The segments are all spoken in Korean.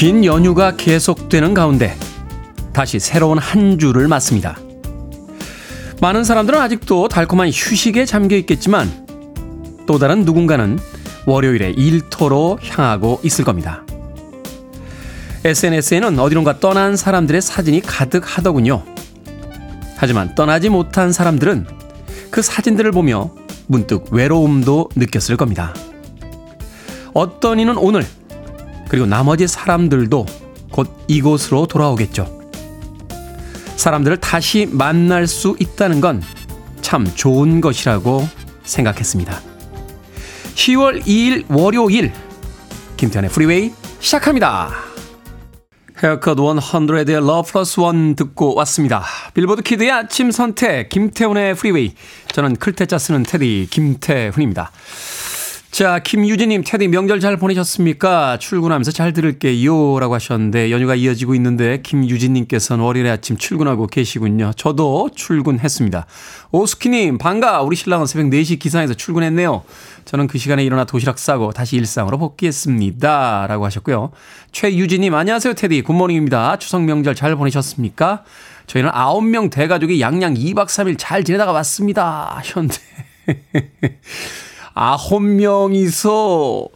긴 연휴가 계속되는 가운데 다시 새로운 한 주를 맞습니다. 많은 사람들은 아직도 달콤한 휴식에 잠겨 있겠지만 또 다른 누군가는 월요일에 일터로 향하고 있을 겁니다. SNS에는 어디론가 떠난 사람들의 사진이 가득 하더군요. 하지만 떠나지 못한 사람들은 그 사진들을 보며 문득 외로움도 느꼈을 겁니다. 어떤 이는 오늘 그리고 나머지 사람들도 곧 이곳으로 돌아오겠죠. 사람들을 다시 만날 수 있다는 건 참 좋은 것이라고 생각했습니다. 10월 2일 월요일 김태훈의 프리웨이 시작합니다. 헤어컷 100의 Love Plus 1 듣고 왔습니다. 빌보드 kid의 아침 선택 김태훈의 프리웨이 저는 클 태 자 쓰는 태디 김태훈입니다. 자, 김유진님, 태디 명절 잘 보내셨습니까? 출근하면서 잘 들을게요. 라고 하셨는데, 연휴가 이어지고 있는데, 김유진님께서는 월요일 아침 출근하고 계시군요. 저도 출근했습니다. 오스키님, 반가! 우리 신랑은 새벽 4시 기상에서 출근했네요. 저는 그 시간에 일어나 도시락 싸고 다시 일상으로 복귀했습니다. 라고 하셨고요. 최유진님, 안녕하세요, 태디. Good morning입니다. 추석 명절 잘 보내셨습니까? 저희는 9명 대가족이 양양 2박 3일 잘 지내다가 왔습니다. 하셨는데. 아홉 명이서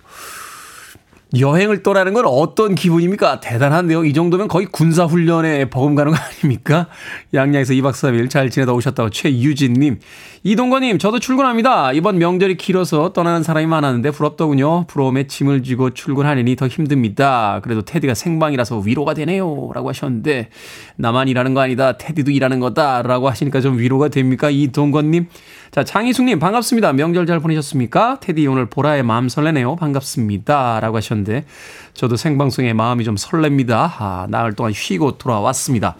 여행을 떠나는 건 어떤 기분입니까? 대단한데요. 이 정도면 거의 군사훈련에 버금가는 거 아닙니까? 양양에서 2박 3일 잘 지내다 오셨다고 최유진님. 이동건님, 저도 출근합니다. 이번 명절이 길어서 떠나는 사람이 많았는데 부럽더군요. 부러움에 짐을 지고 출근하느니 더 힘듭니다. 그래도 테디가 생방이라서 위로가 되네요. 라고 하셨는데, 나만 일하는 거 아니다. 테디도 일하는 거다. 라고 하시니까 좀 위로가 됩니까? 이동건님. 자, 장희숙님, 반갑습니다. 명절 잘 보내셨습니까? 테디 오늘 보라의 마음 설레네요. 반갑습니다. 라고 하셨는데, 저도 생방송에 마음이 좀 설렙니다. 아, 나흘 동안 쉬고 돌아왔습니다.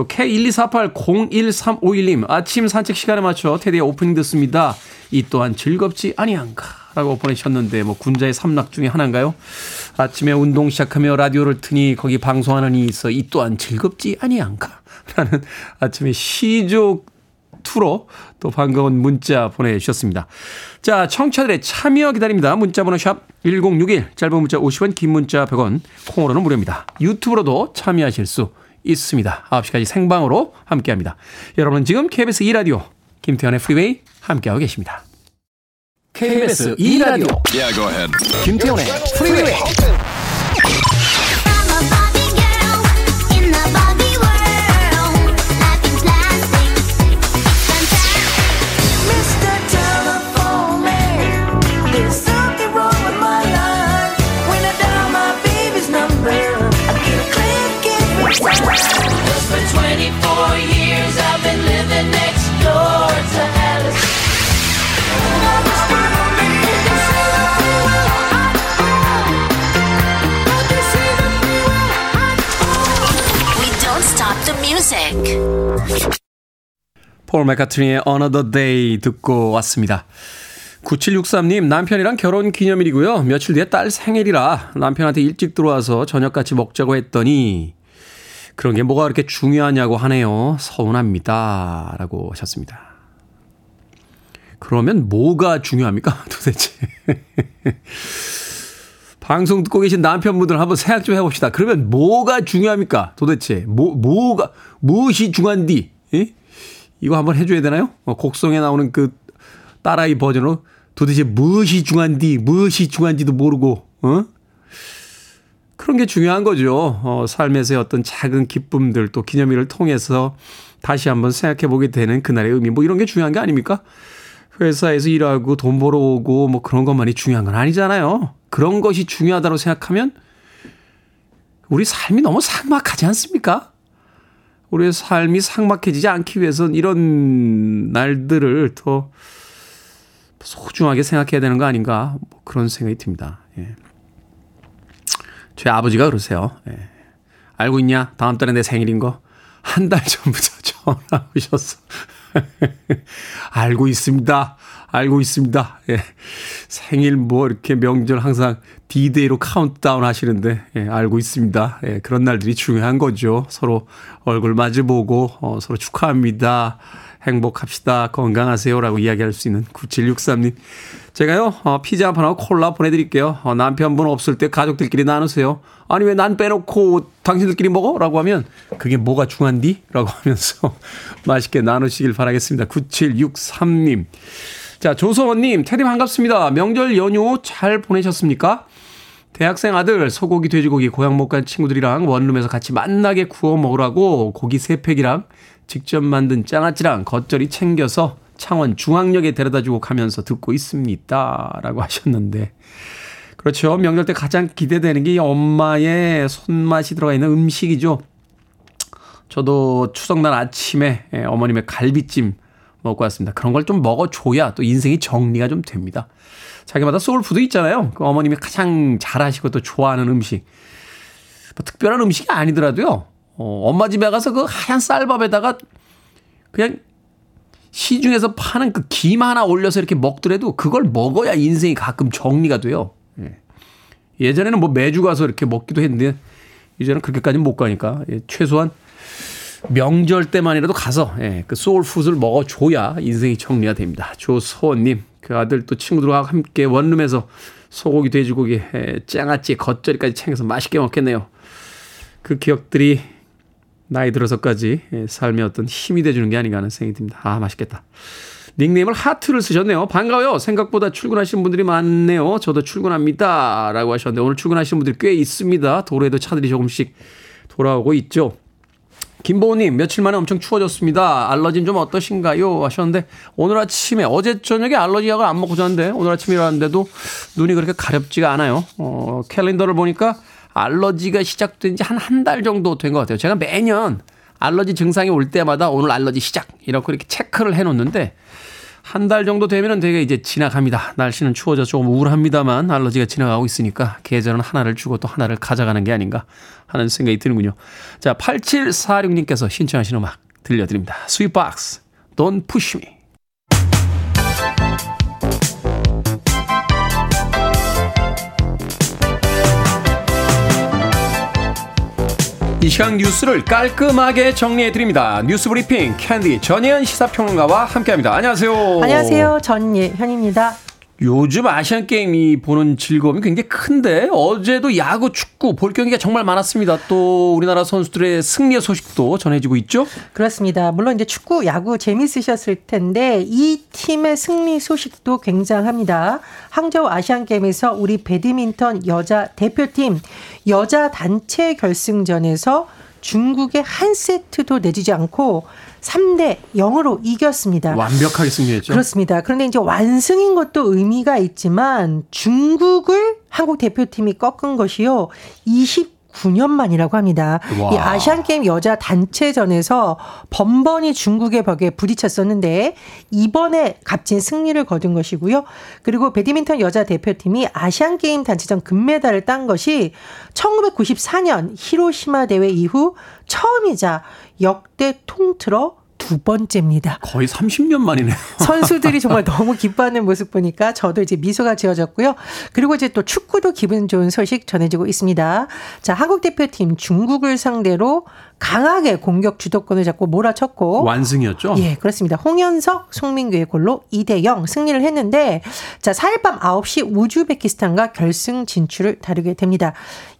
또 K128013551님, 아침 산책 시간에 맞춰 테디의 오프닝 듣습니다. 이 또한 즐겁지 아니한가? 라고 보내셨는데, 뭐, 군자의 삼락 중에 하나인가요? 아침에 운동 시작하며 라디오를 트니 거기 방송하는 이 있어 이 또한 즐겁지 아니한가? 라는 아침에 시조 투로 또 반가운 문자 보내주셨습니다. 자, 청취자들의 참여 기다립니다. 문자번호 샵 1061, 짧은 문자 50원, 긴 문자 100원, 콩으로는 무료입니다. 유튜브로도 참여하실 수 있습니다. 9시까지 생방으로 함께합니다. 여러분은 지금 KBS 2라디오 김태훈의 프리웨이 함께하고 계십니다. KBS 2라디오 yeah, 김태현의 프리웨이 폴 맥카트니의 Another Day 듣고 왔습니다. 9763님, 남편이랑 결혼 기념일이고요. 며칠 뒤에 딸 생일이라 남편한테 일찍 들어와서 저녁 같이 먹자고 했더니 그런 게 뭐가 그렇게 중요하냐고 하네요. 서운합니다. 라고 하셨습니다. 그러면 뭐가 중요합니까? 도대체. 방송 듣고 계신 남편분들 한번 생각 좀 해봅시다. 그러면 뭐가 중요합니까? 도대체. 뭐, 뭐가, 무엇이 중요한디? 예? 이거 한번 해줘야 되나요? 어, 곡성에 나오는 그 딸아이 버전으로 도대체 무엇이 중요한디, 무엇이 중요한지도 모르고, 어? 그런 게 중요한 거죠. 어, 삶에서의 어떤 작은 기쁨들 또 기념일을 통해서 다시 한번 생각해 보게 되는 그날의 의미, 뭐 이런 게 중요한 게 아닙니까? 회사에서 일하고 돈 벌어오고 뭐 그런 것만이 중요한 건 아니잖아요. 그런 것이 중요하다고 생각하면 우리 삶이 너무 삭막하지 않습니까? 우리의 삶이 삭막해지지 않기 위해서는 이런 날들을 더 소중하게 생각해야 되는 거 아닌가 뭐 그런 생각이 듭니다. 예. 제 아버지가 그러세요. 예. 알고 있냐? 다음 달에 내 생일인 거. 한 달 전부터 전화 오셨어. 알고 있습니다. 알고 있습니다. 예. 생일 뭐 이렇게 명절 항상 디데이로 카운트다운 하시는데, 예, 알고 있습니다. 예, 그런 날들이 중요한 거죠. 서로 얼굴 마주보고, 어, 서로 축하합니다. 행복합시다. 건강하세요라고 이야기할 수 있는 9763님. 제가요, 어, 피자 한 판하고 콜라 보내드릴게요. 어, 남편분 없을 때 가족들끼리 나누세요. 아니, 왜 난 빼놓고 당신들끼리 먹어? 라고 하면, 그게 뭐가 중한디? 라고 하면서 맛있게 나누시길 바라겠습니다. 9763님. 자, 조서원님, 테디 반갑습니다. 명절 연휴 잘 보내셨습니까? 대학생 아들 소고기, 돼지고기 고향 못 간 친구들이랑 원룸에서 같이 만나게 구워 먹으라고 고기 세 팩이랑 직접 만든 장아찌랑 겉절이 챙겨서 창원 중앙역에 데려다 주고 가면서 듣고 있습니다. 라고 하셨는데. 그렇죠. 명절 때 가장 기대되는 게 엄마의 손맛이 들어가 있는 음식이죠. 저도 추석날 아침에 예, 어머님의 갈비찜 먹고 왔습니다. 그런 걸 좀 먹어줘야 또 인생이 정리가 좀 됩니다. 자기마다 soul food 있잖아요. 그 어머님이 가장 잘하시고 또 좋아하는 음식. 뭐 특별한 음식이 아니더라도요. 어, 엄마 집에 가서 그 하얀 쌀밥에다가 그냥 시중에서 파는 그 김 하나 올려서 이렇게 먹더라도 그걸 먹어야 인생이 가끔 정리가 돼요. 예. 예전에는 뭐 매주 가서 이렇게 먹기도 했는데 이제는 그렇게까지는 못 가니까 예, 최소한 명절 때만이라도 가서 예, 그 soul food를 먹어줘야 인생이 정리가 됩니다. 조소원님, 그 아들 또 친구들과 함께 원룸에서 소고기, 돼지고기, 예, 짱아찌, 겉절이까지 챙겨서 맛있게 먹겠네요. 그 기억들이 나이 들어서까지 예, 삶의 어떤 힘이 돼주는 게 아닌가 하는 생각이 듭니다. 아, 맛있겠다. 닉네임을 하트를 쓰셨네요. 반가워요. 생각보다 출근하시는 분들이 많네요. 저도 출근합니다. 라고 하셨는데 오늘 출근하시는 분들이 꽤 있습니다. 도로에도 차들이 조금씩 돌아오고 있죠. 김보우님, 며칠 만에 엄청 추워졌습니다. 알러지는 좀 어떠신가요? 하셨는데, 오늘 아침에, 어제 저녁에 알러지 약을 안 먹고 잤는데, 오늘 아침에 일어났는데도 눈이 그렇게 가렵지가 않아요. 어, 캘린더를 보니까 알러지가 시작된 지 한 한 달 정도 된 것 같아요. 제가 매년 알러지 증상이 올 때마다 오늘 알러지 시작 이렇게 이렇게 체크를 해 놓는데 한 달 정도 되면은 되게 이제 지나갑니다. 날씨는 추워져 조금 우울합니다만 알러지가 지나가고 있으니까 계절은 하나를 주고 또 하나를 가져가는 게 아닌가 하는 생각이 드는군요. 자, 8746님께서 신청하신 음악 들려드립니다. Sweetbox, Don't Push Me. 이 시간 뉴스를 깔끔하게 정리해 드립니다. 뉴스 브리핑 캔디 전예현 시사평론가와 함께합니다. 안녕하세요. 안녕하세요. 전예현입니다. 요즘 아시안 게임이 보는 즐거움이 굉장히 큰데 어제도 야구, 축구 볼 경기가 정말 많았습니다. 또 우리나라 선수들의 승리 소식도 전해지고 있죠? 그렇습니다. 물론 이제 축구, 야구 재밌으셨을 텐데 이 팀의 승리 소식도 굉장합니다. 항저우 아시안 게임에서 우리 배드민턴 여자 대표팀 여자 단체 결승전에서 중국의 한 세트도 내주지 않고 3대 0으로 이겼습니다. 완벽하게 승리했죠. 그렇습니다. 그런데 이제 완승인 것도 의미가 있지만 중국을 한국 대표팀이 꺾은 것이요. 20 9년 만이라고 합니다. 와. 이 아시안 게임 여자 단체전에서 번번이 중국의 벽에 부딪혔었는데 이번에 값진 승리를 거둔 것이고요. 그리고 배드민턴 여자 대표팀이 아시안 게임 단체전 금메달을 딴 것이 1994년 히로시마 대회 이후 처음이자 역대 통틀어 두 번째입니다. 거의 30년 만이네요. 선수들이 정말 너무 기뻐하는 모습 보니까 저도 이제 미소가 지어졌고요. 그리고 이제 또 축구도 기분 좋은 소식 전해지고 있습니다. 자, 한국 대표팀 중국을 상대로 강하게 공격 주도권을 잡고 몰아쳤고 완승이었죠? 예, 그렇습니다. 홍현석, 송민규의 골로 2대 0 승리를 했는데 자, 4일 밤 9시 우즈베키스탄과 결승 진출을 다루게 됩니다.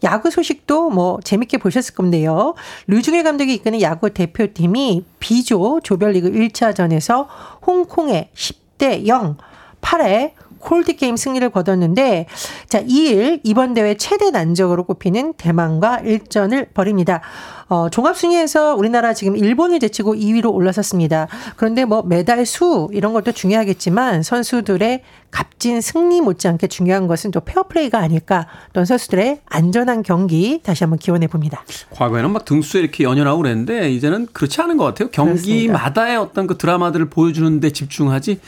야구 소식도 뭐 재밌게 보셨을 건데요. 류중일 감독이 이끄는 야구 대표팀이 B조 조별리그 1차전에서 홍콩에 10대 0 8회 콜드 게임 승리를 거뒀는데 자 2일 이번 대회 최대 난적으로 꼽히는 대만과 일전을 벌입니다. 어, 종합 순위에서 우리나라 지금 일본을 제치고 2위로 올라섰습니다. 그런데 뭐 메달 수 이런 것도 중요하겠지만 선수들의 값진 승리 못지않게 중요한 것은 또 페어플레이가 아닐까 또 선수들의 안전한 경기 다시 한번 기원해 봅니다. 과거에는 막 등수에 이렇게 연연하고 그랬는데 이제는 그렇지 않은 것 같아요. 경기마다의 어떤 그 드라마들을 보여주는데 집중하지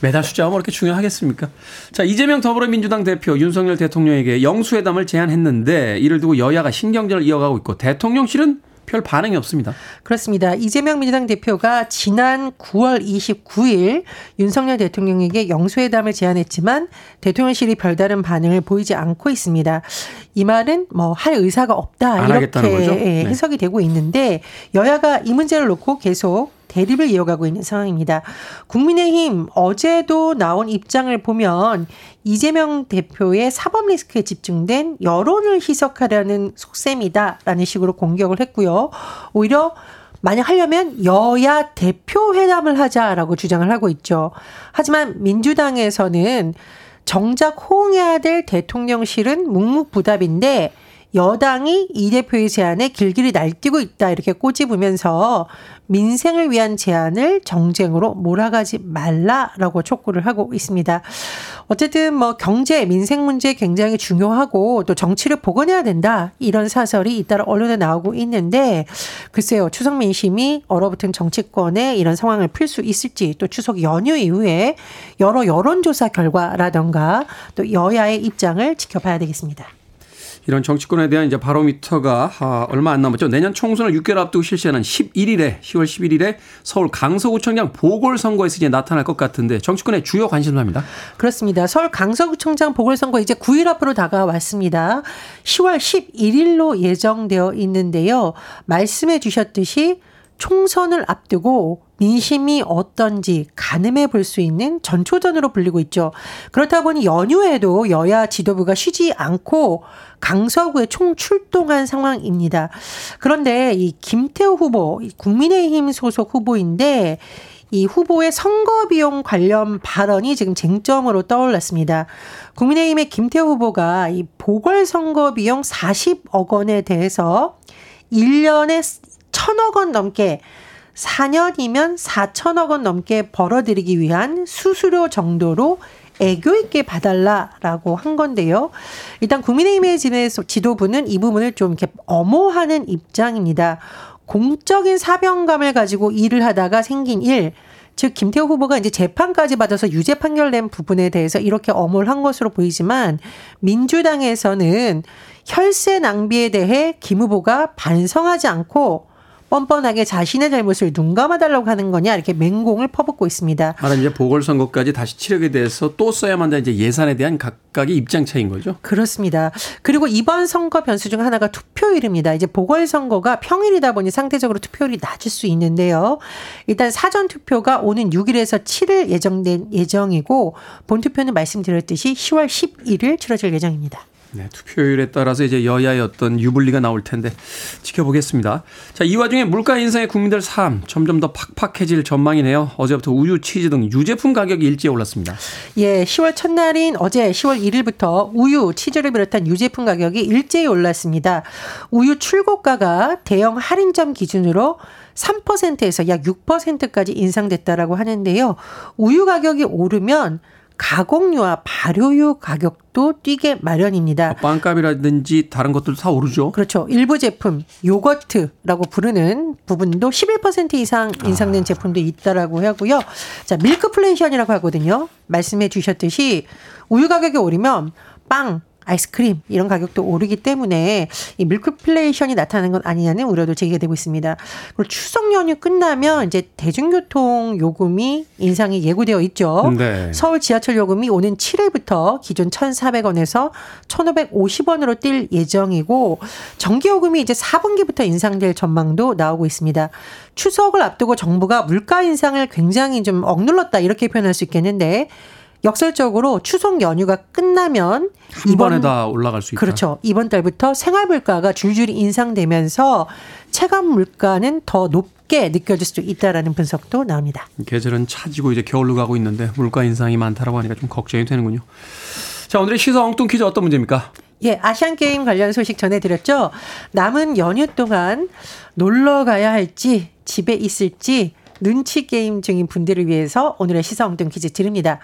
메달 숫자가 뭐 이렇게 중요하겠습니까? 자 이재명 더불어민주당 대표 윤석열 대통령에게 영수회담을 제안했는데 이를 두고 여야가 신경전을 이어가고 있고 대통령실은 별 반응이 없습니다. 그렇습니다. 이재명 민주당 대표가 지난 9월 29일 윤석열 대통령에게 영수회담을 제안했지만 대통령실이 별다른 반응을 보이지 않고 있습니다. 이 말은 뭐 할 의사가 없다 이렇게 예, 네. 해석이 되고 있는데 여야가 이 문제를 놓고 계속 대립을 이어가고 있는 상황입니다. 국민의힘 어제도 나온 입장을 보면 이재명 대표의 사법 리스크에 집중된 여론을 희석하려는 속셈이다라는 식으로 공격을 했고요. 오히려 만약 하려면 여야 대표 회담을 하자라고 주장을 하고 있죠. 하지만 민주당에서는 정작 호응해야 될 대통령실은 묵묵부답인데 여당이 이 대표의 제안에 길길이 날뛰고 있다 이렇게 꼬집으면서 민생을 위한 제안을 정쟁으로 몰아가지 말라라고 촉구를 하고 있습니다. 어쨌든 뭐 경제, 민생 문제 굉장히 중요하고 또 정치를 복원해야 된다 이런 사설이 잇따라 언론에 나오고 있는데 글쎄요 추석 민심이 얼어붙은 정치권에 이런 상황을 풀 수 있을지 또 추석 연휴 이후에 여러 여론조사 결과라던가 또 여야의 입장을 지켜봐야 되겠습니다. 이런 정치권에 대한 이제 바로미터가 아, 얼마 안 남았죠. 내년 총선을 6개월 앞두고 실시하는 11일에 10월 11일에 서울 강서구청장 보궐선거에서 이제 나타날 것 같은데 정치권의 주요 관심사입니다. 그렇습니다. 서울 강서구청장 보궐선거 이제 9일 앞으로 다가왔습니다. 10월 11일로 예정되어 있는데요. 말씀해 주셨듯이 총선을 앞두고 민심이 어떤지 가늠해 볼 수 있는 전초전으로 불리고 있죠. 그렇다 보니 연휴에도 여야 지도부가 쉬지 않고 강서구에 총 출동한 상황입니다. 그런데 이 김태호 후보, 국민의힘 소속 후보인데 이 후보의 선거 비용 관련 발언이 지금 쟁점으로 떠올랐습니다. 국민의힘의 김태호 후보가 이 보궐선거 비용 40억 원에 대해서 1년에 1000억 원 넘게 4년이면 4천억 원 넘게 벌어들이기 위한 수수료 정도로 애교 있게 봐달라라고 한 건데요. 일단 국민의힘의 지도부는 이 부분을 좀 이렇게 엄호하는 입장입니다. 공적인 사명감을 가지고 일을 하다가 생긴 일, 즉 김태호 후보가 이제 재판까지 받아서 유죄 판결된 부분에 대해서 이렇게 엄호를 한 것으로 보이지만 민주당에서는 혈세 낭비에 대해 김 후보가 반성하지 않고 뻔뻔하게 자신의 잘못을 눈 감아달라고 하는 거냐 이렇게 맹공을 퍼붓고 있습니다. 하나 이제 보궐선거까지 다시 치르게 돼서 또 써야만 되는 이제 예산에 대한 각각의 입장 차인 거죠. 그렇습니다. 그리고 이번 선거 변수 중 하나가 투표율입니다. 이제 보궐선거가 평일이다 보니 상대적으로 투표율이 낮을 수 있는데요. 일단 사전 투표가 오는 6일에서 7일 예정된 예정이고 본 투표는 말씀드렸듯이 10월 11일 치러질 예정입니다. 네, 투표율에 따라서 이제 여야의 어떤 유불리가 나올 텐데 지켜보겠습니다. 자, 이 와중에 물가 인상의 국민들 삶 점점 더 팍팍해질 전망이네요. 어제부터 우유, 치즈 등 유제품 가격이 일제히 올랐습니다. 예, 10월 첫날인 어제 10월 1일부터 우유, 치즈를 비롯한 유제품 가격이 일제히 올랐습니다. 우유 출고가가 대형 할인점 기준으로 3%에서 약 6%까지 인상됐다라고 하는데요. 우유 가격이 오르면 가공유와 발효유 가격도 뛰게 마련입니다. 빵값이라든지 다른 것들도 다 오르죠. 그렇죠. 일부 제품 요거트라고 부르는 부분도 11% 이상 인상된 아. 제품도 있다라고 하고요. 자, 밀크플레이션이라고 하거든요. 말씀해 주셨듯이 우유 가격이 오르면 빵, 아이스크림 이런 가격도 오르기 때문에 이 밀크플레이션이 나타나는 건 아니냐는 우려도 제기되고 있습니다. 그리고 추석 연휴 끝나면 이제 대중교통 요금이 인상이 예고되어 있죠. 네. 서울 지하철 요금이 오는 7일부터 기존 1,400원에서 1,550원으로 뛸 예정이고 전기 요금이 이제 4분기부터 인상될 전망도 나오고 있습니다. 추석을 앞두고 정부가 물가 인상을 굉장히 좀 억눌렀다 이렇게 표현할 수 있겠는데 역설적으로 추석 연휴가 끝나면 한 이번, 번에 다 올라갈 수 있다. 그렇죠. 이번 달부터 생활 물가가 줄줄이 인상되면서 체감 물가는 더 높게 느껴질 수 있다라는 분석도 나옵니다. 계절은 차지고 이제 겨울로 가고 있는데 물가 인상이 많다라고 하니까 좀 걱정이 되는군요. 자, 오늘의 시사 엉뚱 퀴즈 어떤 문제입니까? 예, 아시안 게임 관련 소식 전해드렸죠. 남은 연휴 동안 놀러 가야 할지 집에 있을지 눈치 게임 중인 분들을 위해서 오늘의 시사 엉뚱 퀴즈 드립니다.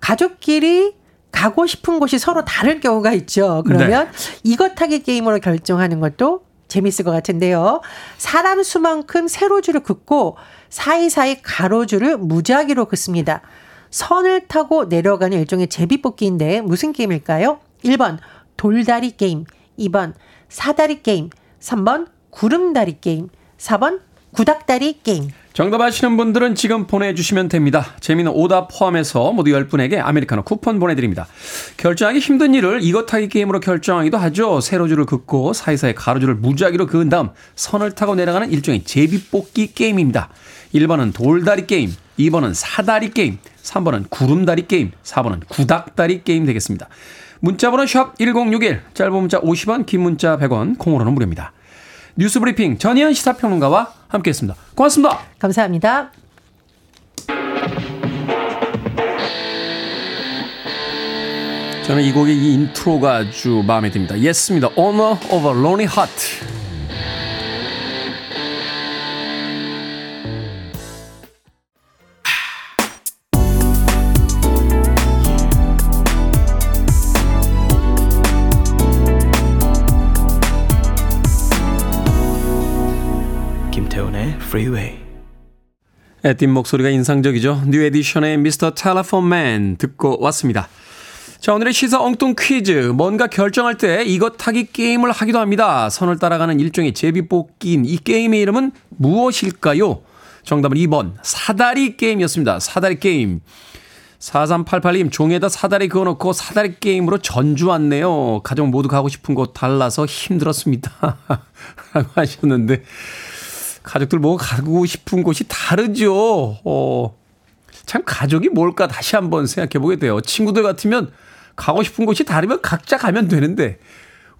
가족끼리 가고 싶은 곳이 서로 다를 경우가 있죠. 그러면 네. 이것 하기 게임으로 결정하는 것도 재밌을 것 같은데요. 사람 수만큼 세로줄을 긋고 사이사이 가로줄을 무작위로 긋습니다. 선을 타고 내려가는 일종의 제비뽑기인데 무슨 게임일까요? 1번 돌다리 게임, 2번 사다리 게임, 3번 구름다리 게임, 4번 구닥다리 게임. 정답 아시는 분들은 지금 보내주시면 됩니다. 재밌는 오답 포함해서 모두 10분에게 아메리카노 쿠폰 보내드립니다. 결정하기 힘든 일을 이것 타기 게임으로 결정하기도 하죠. 세로줄을 긋고 사이사이 가로줄을 무작위로 그은 다음 선을 타고 내려가는 일종의 제비뽑기 게임입니다. 1번은 돌다리 게임, 2번은 사다리 게임, 3번은 구름다리 게임, 4번은 구닥다리 게임 되겠습니다. 문자번호 샵 1061, 짧은 문자 50원, 긴 문자 100원, 콩으로는 무료입니다. 뉴스 브리핑 전희연 시사평론가와 함께했습니다. 고맙습니다. 감사합니다. 저는 이 곡의 이 인트로가 아주 마음에 듭니다. Yes입니다. Owner of a Lonely Heart. Freeway. 앳된 목소리가 인상적이죠. New Edition의 Mr. Telephone Man 듣고 왔습니다. 자, 오늘의 시사 엉뚱 퀴즈. 뭔가 결정할 때 이것 타기 게임을 하기도 합니다. 선을 따라가는 일종의 제비뽑기인 이 게임의 이름은 무엇일까요? 정답은 2번. 사다리 게임이었습니다. 사다리 게임. 4388님, 종이에다 사다리 그어놓고 사다리 게임으로 전주 왔네요. 가족 모두 가고 싶은 곳 달라서 힘들었습니다. 라고 하셨는데, 가족들 뭐 가고 싶은 곳이 다르죠. 어, 참 가족이 뭘까 다시 한번 생각해 보게 돼요. 친구들 같으면 가고 싶은 곳이 다르면 각자 가면 되는데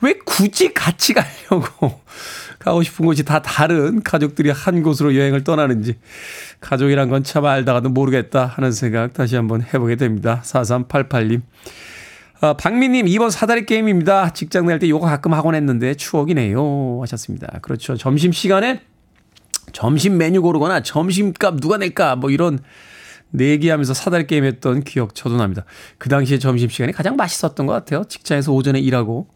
왜 굳이 같이 가려고 가고 싶은 곳이 다 다른 가족들이 한 곳으로 여행을 떠나는지 가족이란 건 참 알다가도 모르겠다 하는 생각 다시 한번 해보게 됩니다. 4388님. 아, 박민님, 2번 사다리 게임입니다. 직장 낼때 요거 가끔 하곤 했는데 추억이네요. 하셨습니다. 그렇죠. 점심시간에 점심 메뉴 고르거나 점심값 누가 낼까 뭐 이런 내기하면서 사다리 게임 했던 기억 저도 납니다. 그 당시에 점심시간이 가장 맛있었던 것 같아요. 직장에서 오전에 일하고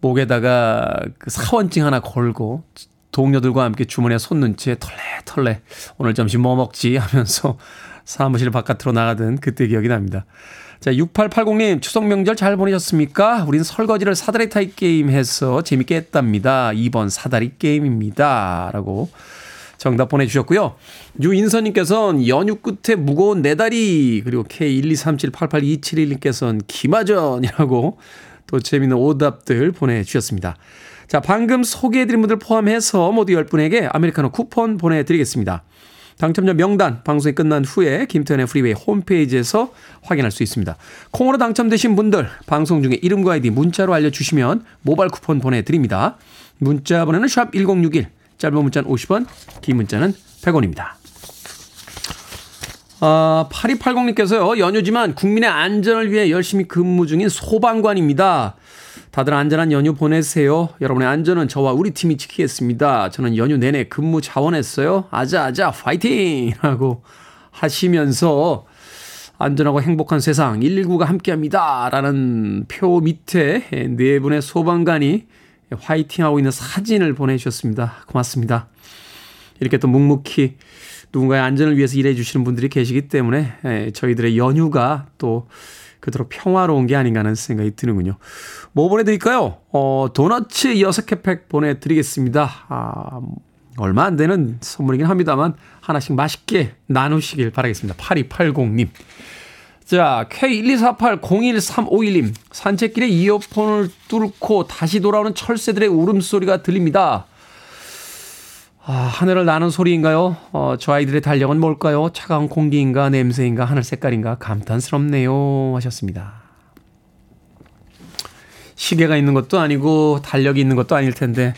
목에다가 그 사원증 하나 걸고 동료들과 함께 주머니에 손 넣은 채 털레털레 오늘 점심 뭐 먹지 하면서 사무실 바깥으로 나가던 그때 기억이 납니다. 자, 6880님, 추석 명절 잘 보내셨습니까? 우린 설거지를 사다리 타기 게임 해서 재밌게 했답니다. 2번 사다리 게임입니다. 라고 정답 보내주셨고요. 유인선님께서는 연휴 끝에 무거운 네 다리 그리고 K123788271님께서는 기마전이라고 또 재미있는 오답들 보내주셨습니다. 자, 방금 소개해드린 분들 포함해서 모두 10분에게 아메리카노 쿠폰 보내드리겠습니다. 당첨자 명단 방송이 끝난 후에 김태훈의 Freeway 홈페이지에서 확인할 수 있습니다. 콩으로 당첨되신 분들 방송 중에 이름과 아이디 문자로 알려주시면 모바일 쿠폰 보내드립니다. 문자 번호는 샵 1061, 짧은 문자는 50원, 긴 문자는 100원입니다. 아, 8280님께서요, 연휴지만 국민의 안전을 위해 열심히 근무 중인 소방관입니다. 다들 안전한 연휴 보내세요. 여러분의 안전은 저와 우리 팀이 지키겠습니다. 저는 연휴 내내 근무 자원했어요. 아자아자 파이팅! 라고 하시면서 안전하고 행복한 세상 119가 함께합니다. 라는 표 밑에 네 분의 소방관이 화이팅하고 있는 사진을 보내주셨습니다. 고맙습니다. 이렇게 또 묵묵히 누군가의 안전을 위해서 일해 주시는 분들이 계시기 때문에 저희들의 연휴가 또 그대로 평화로운 게 아닌가 하는 생각이 드는군요. 뭐 보내드릴까요? 어, 도너츠 6개 팩 보내드리겠습니다. 아, 얼마 안 되는 선물이긴 합니다만 하나씩 맛있게 나누시길 바라겠습니다. 8280님. 자, K124801351님. 산책길에 이어폰을 뚫고 다시 돌아오는 철새들의 울음소리가 들립니다. 아, 하늘을 나는 소리인가요? 어, 저 아이들의 달력은 뭘까요? 차가운 공기인가, 냄새인가, 하늘 색깔인가, 감탄스럽네요. 하셨습니다. 시계가 있는 것도 아니고, 달력이 있는 것도 아닐 텐데,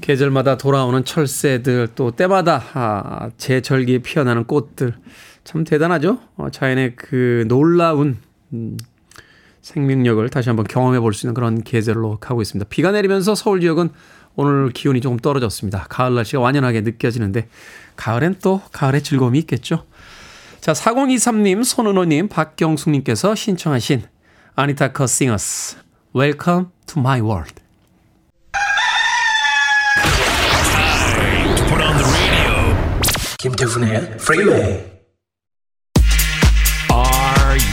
계절마다 돌아오는 철새들, 또 때마다, 아, 제절기에 피어나는 꽃들. 참 대단하죠? 어, 자연의 그 놀라운 음, 생명력을 다시 한번 경험해 볼 수 있는 그런 계절로 가고 있습니다. 비가 내리면서 서울 지역은 오늘 기온이 조금 떨어졌습니다. 가을 날씨가 완연하게 느껴지는데 가을엔 또 가을의 즐거움이 있겠죠. 자, 4023님, 손은호님, 박경숙님께서 신청하신 아니타 커 싱어스 Welcome to my world. 김태훈의 프리웨이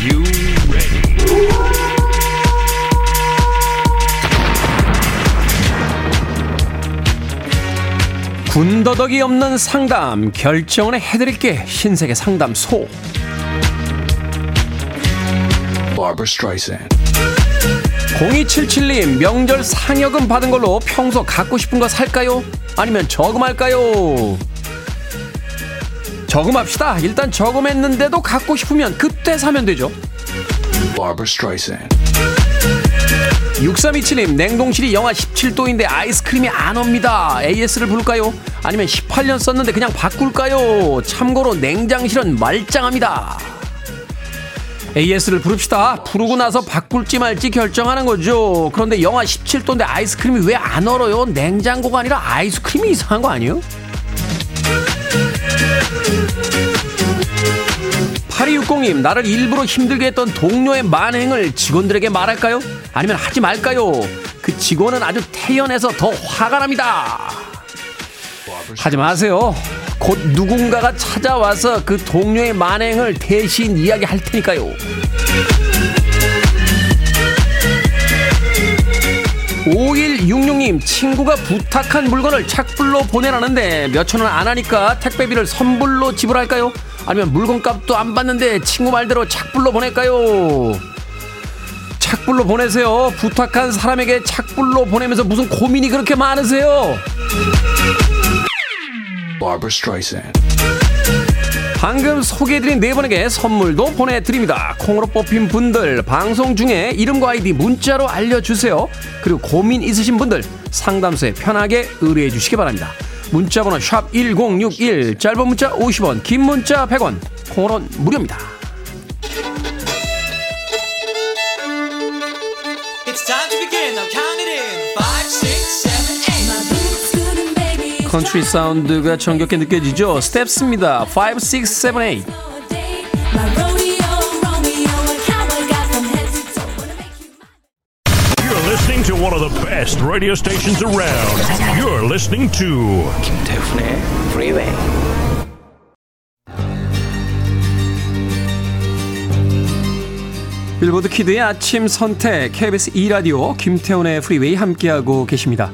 you ready? 9 군더더기 없는 상담 결정은 해드릴게 신세계 상담소 0277님 명절 상여금 받은 걸로 평소 갖고 싶은 거 살까요? 아니면 저금할까요? 저금합시다. 일단 저금했는데도 갖고 싶으면 그때 사면 되죠. 6327님 냉동실이 영하 17도인데 아이스크림이 안 옵니다. AS를 부를까요? 아니면 18년 썼는데 그냥 바꿀까요? 참고로 냉장실은 말짱합니다. AS를 부릅시다. 부르고 나서 바꿀지 말지 결정하는 거죠. 그런데 영하 17도인데 아이스크림이 왜 안 얼어요? 냉장고가 아니라 아이스크림이 이상한 거 아니에요? 8260님, 나를 일부러 힘들게 했던 동료의 만행을 직원들에게 말할까요? 아니면 하지 말까요? 그 직원은 아주 태연해서 더 화가 납니다. 하지 마세요. 곧 누군가가 찾아와서 그 동료의 만행을 대신 이야기할 테니까요. 5166님 친구가 부탁한 물건을 착불로 보내라는데 몇천 원 안 하니까 택배비를 선불로 지불할까요? 아니면 물건값도 안 받는데 친구 말대로 착불로 보낼까요? 착불로 보내세요. 부탁한 사람에게 착불로 보내면서 무슨 고민이 그렇게 많으세요? 방금 소개해드린 네 분에게 선물도 보내드립니다. 콩으로 뽑힌 분들 방송 중에 이름과 아이디 문자로 알려주세요. 그리고 고민 있으신 분들 상담소에 편하게 의뢰해 주시기 바랍니다. 문자번호 샵 1061 짧은 문자 50원 긴 문자 100원 콩으로는 무료입니다. 컨트리 사운드가 정겹게 느껴지죠? Steps입니다. 5, 6, 7, 8. You're listening to one of the best radio stations around. You're listening to 김태훈의 Freeway. Billboard Kid의 아침 선택 KBS 2 라디오 김태훈의 Freeway 함께하고 계십니다.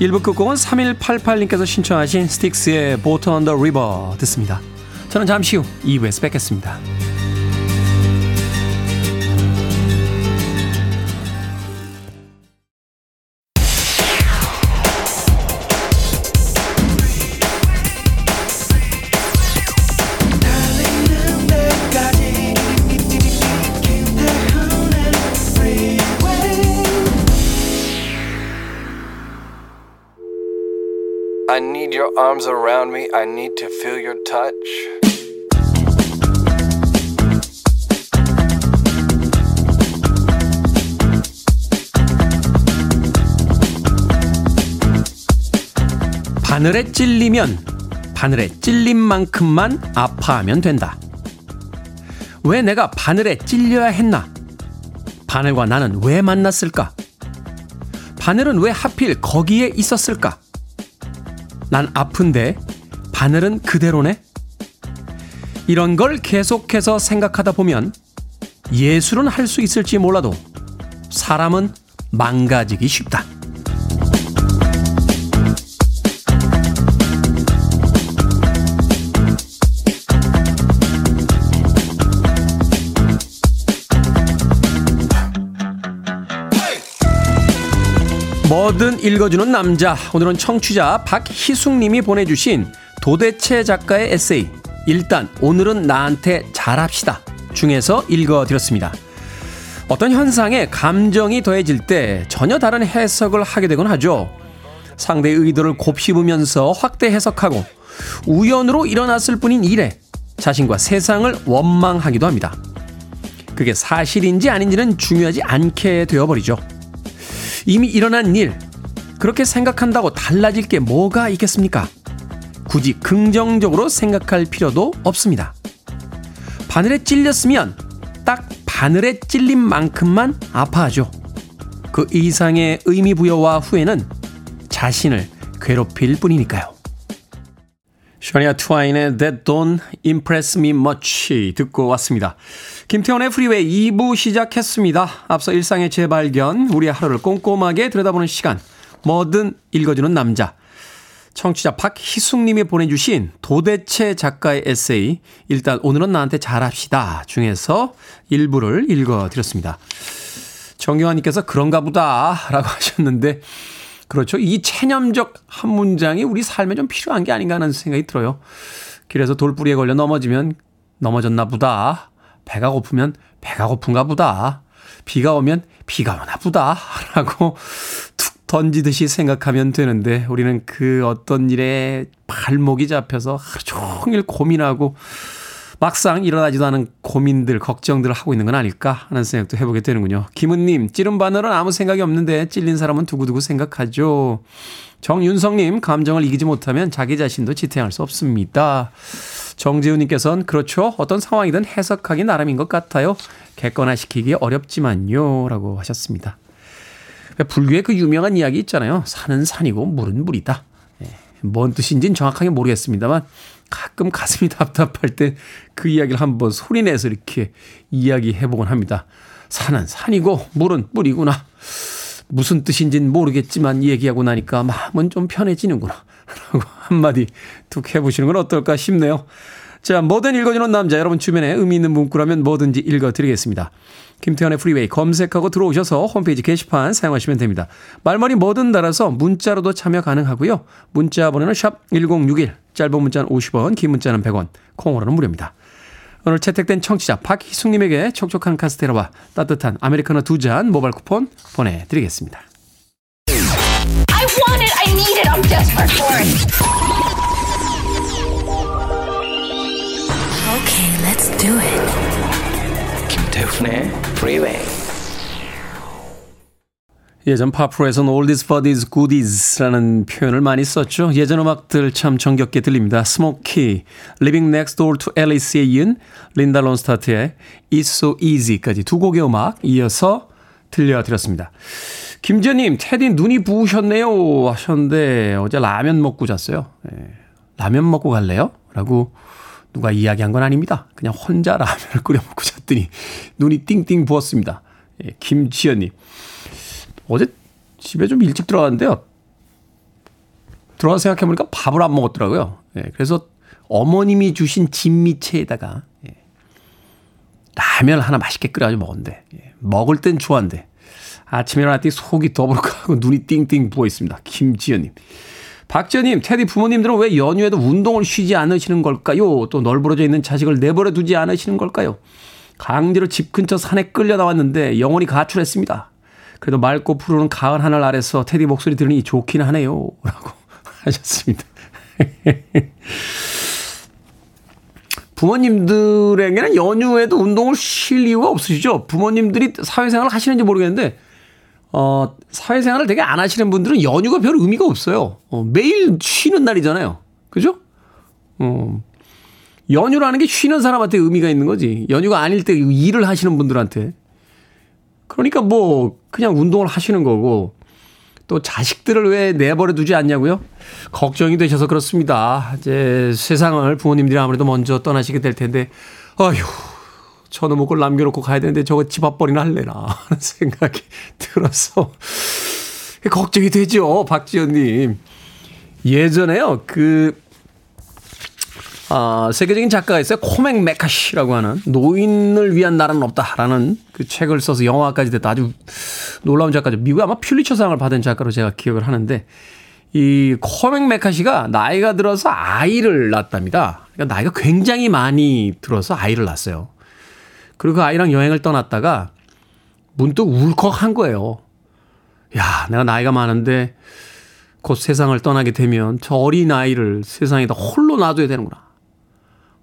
1부 끝곡은 3188님께서 신청하신 스틱스의 보트 언더 리버 듣습니다. 저는 잠시 후 2부에서 뵙겠습니다. Your arms around me. I need to feel your touch. 바늘에 찔리면 바늘에 찔린 만큼만 아파하면 된다. 왜 내가 바늘에 찔려야 했나? 바늘과 나는 왜 만났을까? 바늘은 왜 하필 거기에 있었을까? 난 아픈데 바늘은 그대로네? 이런 걸 계속해서 생각하다 보면 예술은 할 수 있을지 몰라도 사람은 망가지기 쉽다. 뭐든 읽어주는 남자. 오늘은 청취자 박희숙님이 보내주신 도대체 작가의 에세이. 일단 오늘은 나한테 잘합시다. 중에서 읽어드렸습니다. 어떤 현상에 감정이 더해질 때 전혀 다른 해석을 하게 되곤 하죠. 상대의 의도를 곱씹으면서 확대 해석하고 우연으로 일어났을 뿐인 일에 자신과 세상을 원망하기도 합니다. 그게 사실인지 아닌지는 중요하지 않게 되어버리죠. 이미 일어난 일, 그렇게 생각한다고 달라질 게 뭐가 있겠습니까? 굳이 긍정적으로 생각할 필요도 없습니다. 바늘에 찔렸으면 딱 바늘에 찔린 만큼만 아파하죠. 그 이상의 의미 부여와 후회는 자신을 괴롭힐 뿐이니까요. 셔니아 트와인의 That Don't Impress Me Much 듣고 왔습니다. 김태훈의 Freeway 2부 시작했습니다. 앞서 일상의 재발견, 우리의 하루를 꼼꼼하게 들여다보는 시간, 뭐든 읽어주는 남자. 청취자 박희숙님이 보내주신 도대체 작가의 에세이 일단 오늘은 나한테 잘합시다 중에서 일부를 읽어드렸습니다. 정경환님께서 그런가 보다 라고 하셨는데 그렇죠. 이 체념적 한 문장이 우리 삶에 좀 필요한 게 아닌가 하는 생각이 들어요. 길에서 돌부리에 걸려 넘어지면 넘어졌나 보다. 배가 고프면 배가 고픈가 보다. 비가 오면 비가 오나 보다. 라고 툭 던지듯이 생각하면 되는데 우리는 그 어떤 일에 발목이 잡혀서 하루 종일 고민하고 막상 일어나지도 않은 고민들, 걱정들을 하고 있는 건 아닐까 하는 생각도 해보게 되는군요. 김은님, 찌른 바늘은 아무 생각이 없는데 찔린 사람은 두고두고 생각하죠. 정윤성님, 감정을 이기지 못하면 자기 자신도 지탱할 수 없습니다. 정재훈님께서는 그렇죠. 어떤 상황이든 해석하기 나름인 것 같아요. 객관화시키기 어렵지만요. 라고 하셨습니다. 불교의 그 유명한 이야기 있잖아요. 산은 산이고 물은 물이다. 예, 뭔 뜻인지는 정확하게 모르겠습니다만 가끔 가슴이 답답할 때 그 이야기를 한번 소리내서 이렇게 이야기해보곤 합니다. 산은 산이고 물은 물이구나. 무슨 뜻인지는 모르겠지만 얘기하고 나니까 마음은 좀 편해지는구나. 라고 한마디 툭 해보시는 건 어떨까 싶네요. 자, 뭐든 읽어주는 남자. 여러분 주변에 의미 있는 문구라면 뭐든지 읽어드리겠습니다. 김태훈의 Freeway 검색하고 들어오셔서 홈페이지 게시판 사용하시면 됩니다. 말머리 뭐든 달아서 문자로도 참여 가능하고요. 문자 번호는 샵 1061, 짧은 문자는 50원, 긴 문자는 100원, 콩으로는 무료입니다. 오늘 채택된 청취자 박희숙님에게 촉촉한 카스테라와 따뜻한 아메리카노 두 잔 모바일 쿠폰 보내드리겠습니다. I want it. I need it. I'm desperate for it. Okay, let's do it. 김태훈의 Freeway. 예전 파프로에서는 oldies but is goodies라는 표현을 많이 썼죠. 예전 음악들 참 정겹게 들립니다. 스모키, Living Next Door to Alice에 이은 린다 론스타트의 It's So Easy까지 두 곡의 음악 이어서 들려드렸습니다. 김재님, 테디 눈이 부으셨네요 하셨는데 어제 라면 먹고 잤어요. 예, 라면 먹고 갈래요? 라고 누가 이야기한 건 아닙니다. 그냥 혼자 라면을 끓여 먹고 잤더니 눈이 띵띵 부었습니다. 예, 김지연님. 어제 집에 좀 일찍 들어갔는데요. 들어가서 생각해보니까 밥을 안 먹었더라고요. 예, 그래서 어머님이 주신 진미채에다가 예, 라면 하나 맛있게 끓여가지고 먹었는데 예, 먹을 땐 좋아한데 아침에 일어났더니 속이 더부룩하고 눈이 띵띵 부어 있습니다. 김지연님. 박지연님, 테디 부모님들은 왜 연휴에도 운동을 쉬지 않으시는 걸까요? 또 널브러져 있는 자식을 내버려 두지 않으시는 걸까요? 강제로 집 근처 산에 끌려 나왔는데 영원히 가출했습니다. 그래도 맑고 푸르는 가을 하늘 아래서 테디 목소리 들으니 좋긴 하네요. 라고 하셨습니다. 부모님들에게는 연휴에도 운동을 쉴 이유가 없으시죠? 부모님들이 사회생활을 하시는지 모르겠는데, 어, 사회생활을 되게 안 하시는 분들은 연휴가 별 의미가 없어요. 어, 매일 쉬는 날이잖아요. 그죠? 어, 연휴라는 게 쉬는 사람한테 의미가 있는 거지. 연휴가 아닐 때 일을 하시는 분들한테. 그러니까 뭐, 그냥 운동을 하시는 거고, 또 자식들을 왜 내버려 두지 않냐고요? 걱정이 되셔서 그렇습니다. 이제 세상을 부모님들이 아무래도 먼저 떠나시게 될 텐데, 아휴, 저는 먹고 남겨놓고 가야 되는데 저거 집 앞벌이나 할래나 하는 생각이 들어서 걱정이 되죠. 박지현님. 예전에요, 그, 아, 세계적인 작가가 있어요. 코맹 메카시라고 하는 노인을 위한 나라는 없다라는 그 책을 써서 영화까지 됐다. 아주 놀라운 작가죠. 미국에 아마 퓰리처상을 받은 작가로 제가 기억을 하는데 이 코맹 메카시가 나이가 들어서 아이를 낳았답니다. 그러니까 나이가 굉장히 많이 들어서 아이를 낳았어요. 그리고 그 아이랑 여행을 떠났다가 문득 울컥한 거예요. 야, 내가 나이가 많은데 곧 세상을 떠나게 되면 저 어린 아이를 세상에다 홀로 놔둬야 되는구나.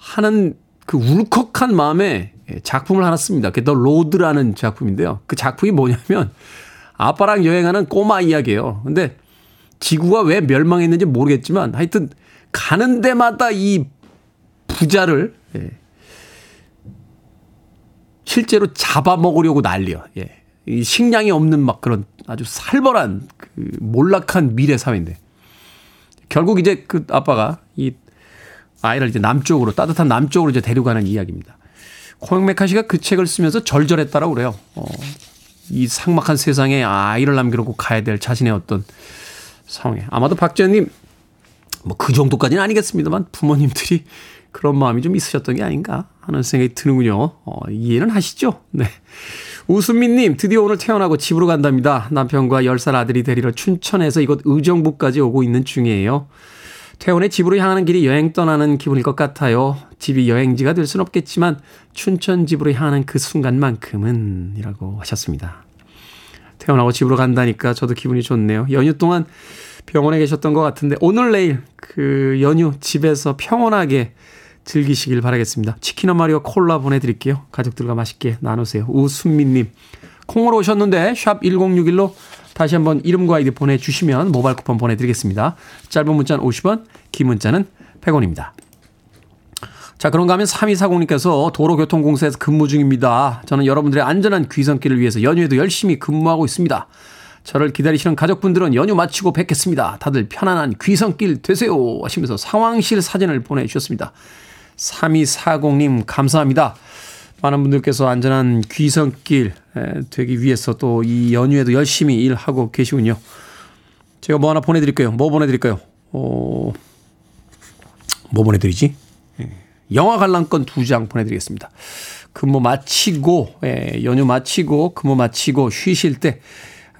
하는 그 울컥한 마음에 작품을 하나 씁니다. 그게 더 로드라는 작품인데요. 그 작품이 뭐냐면 아빠랑 여행하는 꼬마 이야기예요. 근데 지구가 왜 멸망했는지 모르겠지만 하여튼 가는 데마다 이 부자를 예, 실제로 잡아먹으려고 난리요. 예. 이 식량이 없는 막 그런 아주 살벌한 그 몰락한 미래 사회인데 결국 이제 그 아빠가 이 아이를 이제 남쪽으로 따뜻한 남쪽으로 이제 데려가는 이야기입니다. 코엑 메카 시가 그 책을 쓰면서 절절했다라고 그래요. 어, 이 삭막한 세상에 아이를 남겨놓고 가야 될 자신의 어떤 상황에 아마도 박지현님 뭐 그 정도까지는 아니겠습니다만 부모님들이 그런 마음이 좀 있으셨던 게 아닌가 하는 생각이 드는군요. 어, 이해는 하시죠? 네. 우수민님, 드디어 오늘 태어나고 집으로 간답니다. 남편과 10살 아들이 데리러 춘천에서 이곳 의정부까지 오고 있는 중이에요. 퇴원해 집으로 향하는 길이 여행 떠나는 기분일 것 같아요. 집이 여행지가 될 순 없겠지만 춘천 집으로 향하는 그 순간만큼은 이라고 하셨습니다. 태어나고 집으로 간다니까 저도 기분이 좋네요. 연휴 동안 병원에 계셨던 것 같은데 오늘 내일 그 연휴 집에서 평온하게 즐기시길 바라겠습니다. 치킨 한 마리와 콜라 보내드릴게요. 가족들과 맛있게 나누세요. 우순미님. 콩으로 오셨는데 샵 1061로 다시 한번 이름과 아이디 보내주시면 모바일 쿠폰 보내드리겠습니다. 짧은 문자는 50원, 긴 문자는 100원입니다. 자, 그런가 하면 3240님께서 도로교통공사에서 근무 중입니다. 저는 여러분들의 안전한 귀성길을 위해서 연휴에도 열심히 근무하고 있습니다. 저를 기다리시는 가족분들은 연휴 마치고 뵙겠습니다. 다들 편안한 귀성길 되세요. 하시면서 상황실 사진을 보내주셨습니다. 3240님, 감사합니다. 많은 분들께서 안전한 귀성길 되기 위해서 또 이 연휴에도 열심히 일하고 계시군요. 제가 뭐 하나 보내드릴까요? 뭐 보내드릴까요? 어, 뭐 보내드리지? 예, 영화 관람권 두 장 보내드리겠습니다. 근무 마치고, 예, 연휴 마치고, 근무 마치고 쉬실 때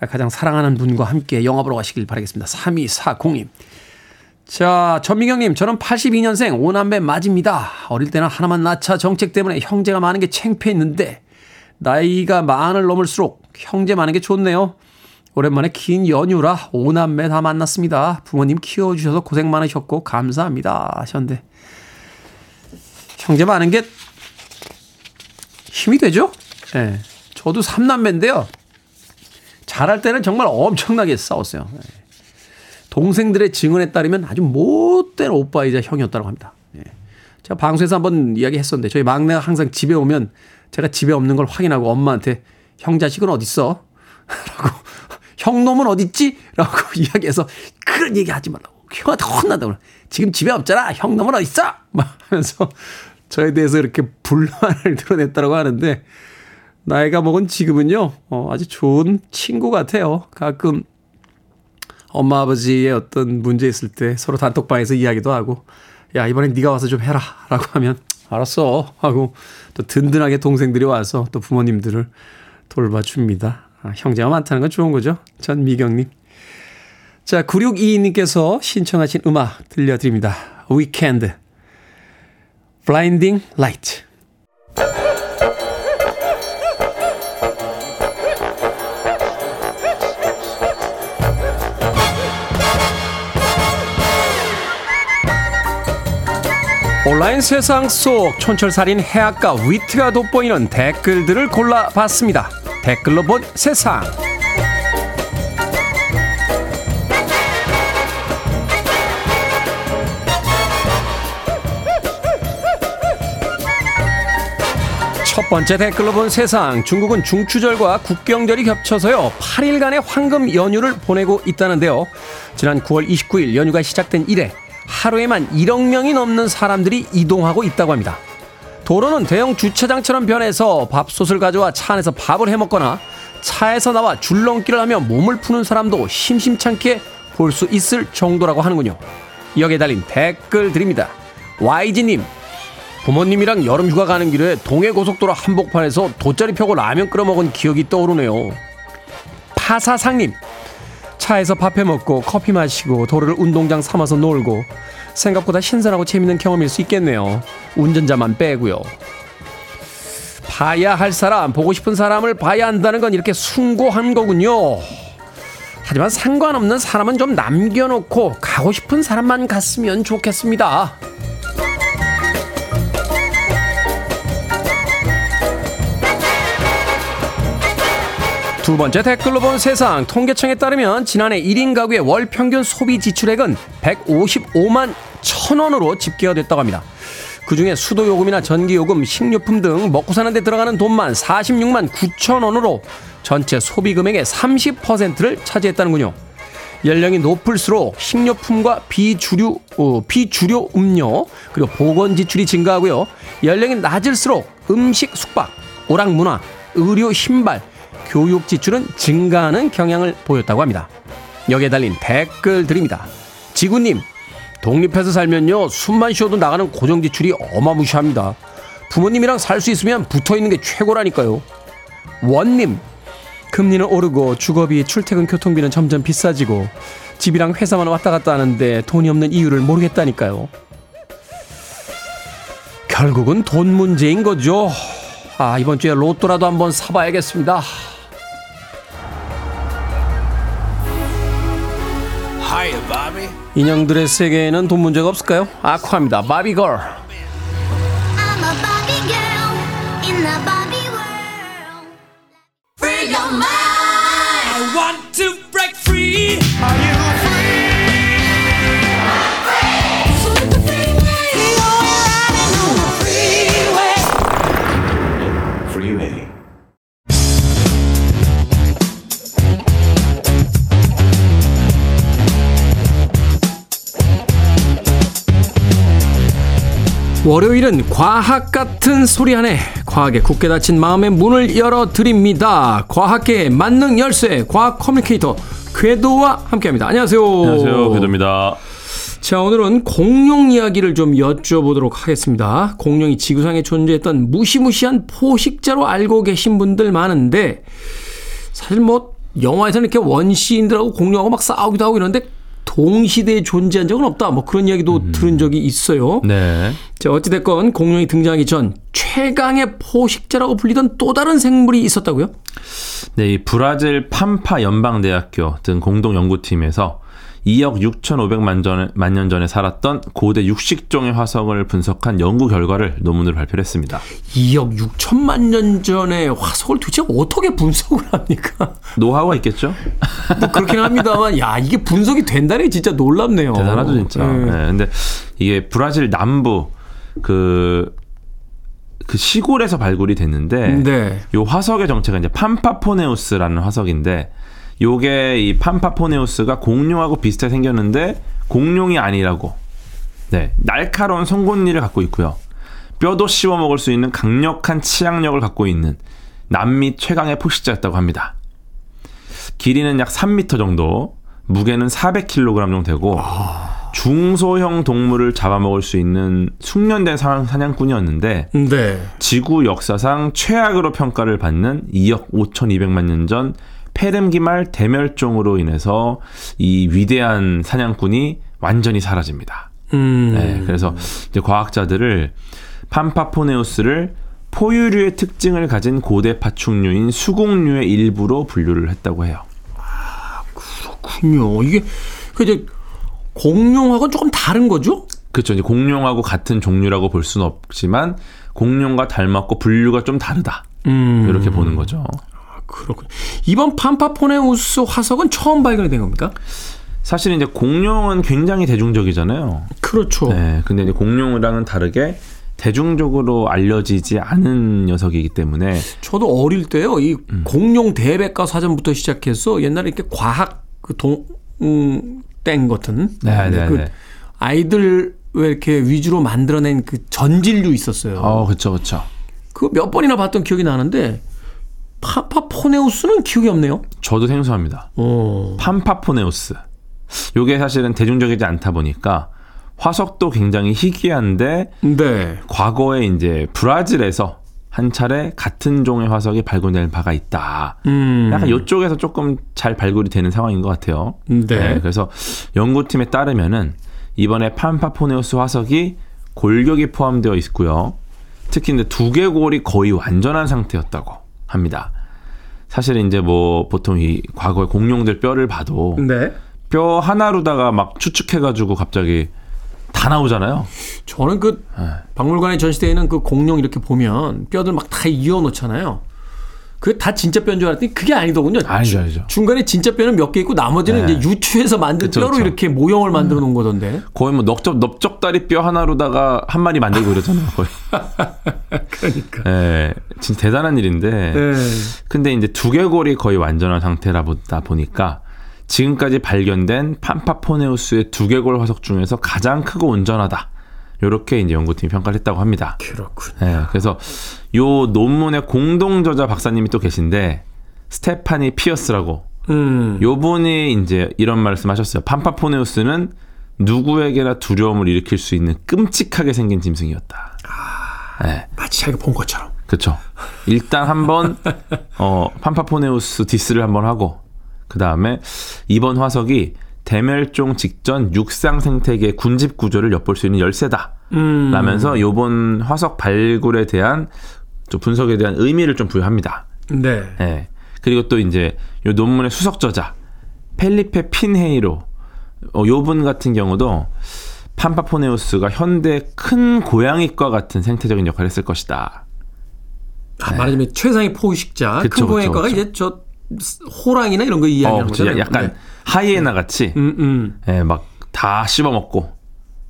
가장 사랑하는 분과 함께 영화 보러 가시길 바라겠습니다. 3240님. 자, 전미경님, 저는 82년생 5남매 맞입니다. 어릴 때는 하나만 낳자 정책 때문에 형제가 많은 게 창피했는데, 나이가 만을 넘을수록 형제 많은 게 좋네요. 오랜만에 긴 연휴라 5남매 다 만났습니다. 부모님 키워주셔서 고생 많으셨고, 감사합니다. 하셨는데, 형제 많은 게 힘이 되죠? 예. 네, 저도 3남매인데요. 잘할 때는 정말 엄청나게 싸웠어요. 예. 동생들의 증언에 따르면 아주 못된 오빠이자 형이었다고 합니다. 예. 제가 방송에서 한번 이야기 했었는데 저희 막내가 항상 집에 오면 제가 집에 없는 걸 확인하고 엄마한테 형 자식은 어딨어? 라고 형 놈은 어딨지? 라고 이야기해서 그런 얘기 하지 말라고 형한테 혼난다고 지금 집에 없잖아 형 놈은 어딨어? 막 하면서 저에 대해서 이렇게 불만을 드러냈다고 하는데 나이가 먹은 지금은요 어, 아주 좋은 친구 같아요 가끔 엄마 아버지의 어떤 문제 있을 때 서로 단톡방에서 이야기도 하고 야 이번엔 네가 와서 좀 해라라고 하면 알았어 하고 또 든든하게 동생들이 와서 또 부모님들을 돌봐줍니다. 아, 형제가 많다는 건 좋은 거죠. 전 미경님. 자 9622님께서 신청하신 음악 들려드립니다. Weekend Blinding Light 온라인 세상 속 촌철살인 해악과 위트가 돋보이는 댓글들을 골라봤습니다. 댓글로 본 세상. 첫 번째 댓글로 본 세상. 중국은 중추절과 국경절이 겹쳐서요. 8일간의 황금 연휴를 보내고 있다는데요. 지난 9월 29일 연휴가 시작된 이래 하루에만 1억 명이 넘는 사람들이 이동하고 있다고 합니다. 도로는 대형 주차장처럼 변해서 밥솥을 가져와 차 안에서 밥을 해 먹거나 차에서 나와 줄넘기를 하며 몸을 푸는 사람도 심심찮게 볼 수 있을 정도라고 하는군요. 여기에 달린 댓글 드립니다. YG님, 부모님이랑 여름 휴가 가는 길에 동해 고속도로 한복판에서 돗자리 펴고 라면 끓여 먹은 기억이 떠오르네요. 파사상님, 차에서 밥해 먹고 커피 마시고 도로를 운동장 삼아서 놀고 생각보다 신선하고 재밌는 경험일 수 있겠네요. 운전자만 빼고요. 봐야 할 사람, 보고 싶은 사람을 봐야 한다는 건 이렇게 숭고한 거군요. 하지만 상관없는 사람은 좀 남겨놓고 가고 싶은 사람만 갔으면 좋겠습니다. 두 번째 댓글로 본 세상 통계청에 따르면 지난해 1인 가구의 월 평균 소비 지출액은 155만 천원으로 집계가 됐다고 합니다. 그중에 수도 요금이나 전기 요금, 식료품 등 먹고 사는 데 들어가는 돈만 46만 9천 원으로 전체 소비 금액의 30%를 차지했다는군요. 연령이 높을수록 식료품과 비주류, 어, 비주류 음료, 그리고 보건 지출이 증가하고요. 연령이 낮을수록 음식, 숙박, 오락 문화, 의료, 신발, 교육 지출은 증가하는 경향을 보였다고 합니다. 여기에 달린 댓글 드립니다. 지구님, 독립해서 살면요 숨만 쉬어도 나가는 고정 지출이 어마무시합니다. 부모님이랑 살 수 있으면 붙어 있는 게 최고라니까요. 원님 금리는 오르고 주거비, 출퇴근 교통비는 점점 비싸지고 집이랑 회사만 왔다 갔다 하는데 돈이 없는 이유를 모르겠다니까요. 결국은 돈 문제인 거죠. 아 이번 주에 로또라도 한번 사봐야겠습니다. 인형들의 세계에는 돈 문제가 없을까요? 아쿠아입니다. 바비걸. 월요일은 과학 같은 소리 안에 과학에 굳게 닫힌 마음의 문을 열어드립니다. 과학계의 만능 열쇠 과학 커뮤니케이터 궤도와 함께합니다. 안녕하세요. 안녕하세요. 궤도입니다. 자 오늘은 공룡 이야기를 좀 여쭤보도록 하겠습니다. 공룡이 지구상에 존재했던 무시무시한 포식자로 알고 계신 분들 많은데 사실 뭐 영화에서는 이렇게 원시인들하고 공룡하고 막 싸우기도 하고 이러는데 동시대에 존재한 적은 없다. 뭐 그런 이야기도 들은 적이 있어요. 네. 자, 어찌됐건 공룡이 등장하기 전 최강의 포식자라고 불리던 또 다른 생물이 있었다고요? 네, 이 브라질 팜파 연방대학교 등 공동 연구팀에서 2억 6,500만 전, 만년 전에 살았던 고대 육식종의 화석을 분석한 연구 결과를 논문으로 발표를 했습니다. 2억 6천만 년 전의 화석을 도대체 어떻게 분석을 합니까? 노하우가 있겠죠? 뭐 그렇긴 합니다만, 야, 이게 분석이 된다니 진짜 놀랍네요. 대단하죠, 진짜. 네. 네. 근데 이게 브라질 남부 그, 그 시골에서 발굴이 됐는데 네. 요 화석의 정체가 이제 팜파포네우스라는 화석인데 요게 이 팜파포네우스가 공룡하고 비슷하게 생겼는데 공룡이 아니라고. 네. 날카로운 송곳니를 갖고 있고요. 뼈도 씹어 먹을 수 있는 강력한 치악력을 갖고 있는 남미 최강의 포식자였다고 합니다. 길이는 약 3m 정도, 무게는 400kg 정도 되고 중소형 동물을 잡아먹을 수 있는 숙련된 사- 사냥꾼이었는데 네. 지구 역사상 최악으로 평가를 받는 2억 5,200만 년 전 페름기말 대멸종으로 인해서 이 위대한 사냥꾼이 완전히 사라집니다. 음. 네, 그래서 이제 과학자들을 팜파포네우스를 포유류의 특징을 가진 고대 파충류인 수국류의 일부로 분류를 했다고 해요. 그렇군요. 이게, 그 이제, 공룡하고는 조금 다른 거죠? 그렇죠. 이제 공룡하고 같은 종류라고 볼 수는 없지만 공룡과 닮았고 분류가 좀 다르다. 음. 이렇게 보는 거죠. 그렇군요. 이번 팜파포네우스 화석은 처음 발견이 된 겁니까? 사실 이제 공룡은 굉장히 대중적이잖아요. 그렇죠. 네. 근데 이제 공룡이랑은 다르게 대중적으로 알려지지 않은 녀석이기 때문에 저도 어릴 때요, 이 음. 공룡 대백과 사전부터 시작해서 옛날에 이렇게 과학 그 동, 음, 땡 같은. 네, 네, 그 네. 아이들 왜 이렇게 위주로 만들어낸 그 전진류 있었어요. 어, 그렇죠. 그렇죠. 그거 몇 번이나 봤던 기억이 나는데, 파파포네우스는 기억이 없네요. 저도 생소합니다. 어. 팜파포네우스. 요게 사실은 대중적이지 않다 보니까 화석도 굉장히 희귀한데 네. 과거에 이제 브라질에서 한 차례 같은 종의 화석이 발견될 바가 있다. 음. 약간 이쪽에서 조금 잘 발굴이 되는 상황인 것 같아요. 네. 그래서 연구팀에 따르면은 이번에 팜파포네우스 화석이 골격이 포함되어 있고요. 특히 이제 두개골이 거의 완전한 상태였다고 합니다. 사실 이제 뭐 보통 이 과거의 공룡들 뼈를 봐도 네. 뼈 하나로다가 막 추측해가지고 갑자기 다 나오잖아요. 저는 그 네. 박물관에 전시되어 있는 그 공룡 이렇게 보면 뼈들 막 다 이어 놓잖아요. 그게 다 진짜 뼈인 줄 알았더니 그게 아니더군요. 아니죠, 아니죠. 중간에 진짜 뼈는 몇 개 있고 나머지는 네. 이제 유추해서 만든 그쵸, 뼈로 그쵸. 이렇게 모형을 만들어 놓은 거던데. 거의 뭐 넓적 넓적다리 뼈 하나로다가 한 마리 만들고 이러잖아요. 거의. 그러니까. 예, 진짜 대단한 일인데. 네. 근데 이제 두개골이 거의 완전한 상태라 보다 보니까 지금까지 발견된 팜파포네우스의 두개골 화석 중에서 가장 크고 온전하다. 이렇게 이제 연구팀이 평가를 했다고 합니다. 그렇군. 예, 그래서 요 논문의 공동 저자 박사님이 또 계신데 스테파니 피어스라고 음. 요 분이 이제 이런 말씀하셨어요. 팜파포네우스는 누구에게나 두려움을 일으킬 수 있는 끔찍하게 생긴 짐승이었다. 네. 마치 자기가 본 것처럼. 그렇죠. 일단 한번 어 판파포네우스 디스를 한번 하고 그 다음에 이번 화석이 대멸종 직전 육상 생태계 군집 구조를 엿볼 수 있는 열쇠다. 음. 라면서 요번 화석 발굴에 대한 좀 분석에 대한 의미를 좀 부여합니다. 네. 예. 그리고 또 이제 요 논문의 수석 저자 펠리페 핀헤이로 어, 요분 같은 경우도 판파포네우스가 현대 큰 고양이과 같은 생태적인 역할을 했을 것이다. 아, 말하자면 최상의 포식자. 네. 그쵸, 큰 고양이과가 그쵸, 이제 저 호랑이나 이런 거 이야기하는 어, 그쵸. 거잖아요. 약간 네. 하이에나 같이 음, 음. 예, 막다 씹어 먹고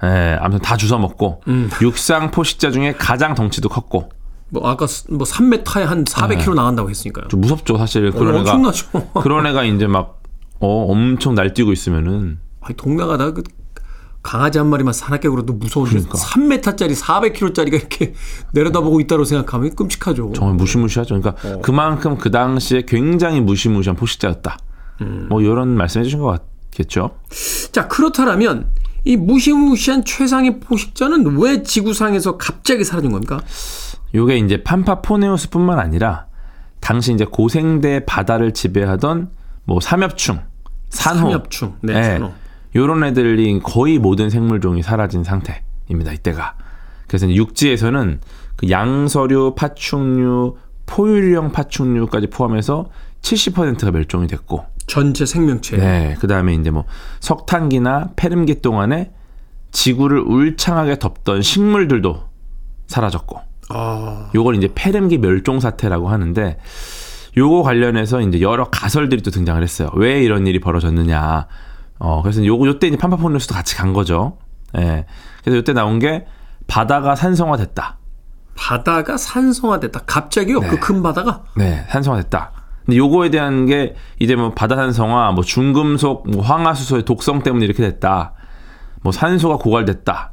예, 아무튼 다 주워 먹고 음. 육상 포식자 중에 가장 덩치도 컸고 뭐 아까 스- 뭐 3m에 한 400km 나간다고 했으니까요. 네. 좀 무섭죠 사실 그런 어, 애가 엄청나죠. 그런 애가 이제 막 어, 엄청 날뛰고 있으면은 아니, 동네 가다가 그 강아지 한 마리만 사납게 굴어도 무서운데 그러니까. 3m짜리 400kg짜리가 이렇게 내려다보고 있다고 생각하면 끔찍하죠. 정말 무시무시하죠. 그러니까 어. 그만큼 그 당시에 굉장히 무시무시한 포식자였다. 음. 뭐 이런 말씀해 주신 것 같겠죠. 자, 그렇다면 이 무시무시한 최상의 포식자는 왜 지구상에서 갑자기 사라진 겁니까? 요게 이제 판파포네우스뿐만 아니라 당시 이제 고생대 바다를 지배하던 뭐 삼엽충, 산호, 삼엽충. 네, 예, 산호. 요런 애들이 거의 모든 생물종이 사라진 상태입니다. 이때가. 그래서 육지에서는 그 양서류, 파충류, 포유류형 파충류까지 포함해서 70%가 멸종이 됐고 전체 생명체. 네. 그 다음에 이제 뭐 석탄기나 페름기 동안에 지구를 울창하게 덮던 식물들도 사라졌고, 아, 요걸 이제 페름기 멸종 사태라고 하는데, 요거 관련해서 이제 여러 가설들이 또 등장을 했어요. 왜 이런 일이 벌어졌느냐. 어, 그래서 요거, 요때 이제 판파포네우스도 같이 간 거죠. 예. 그래서 요때 나온 게 바다가 산성화됐다. 바다가 산성화됐다. 갑자기요? 그큰 바다가? 네, 산성화됐다. 근데 요거에 대한 게 이제 뭐 바다 산성화, 뭐 중금속, 뭐 황화수소의 독성 때문에 이렇게 됐다. 뭐 산소가 고갈됐다.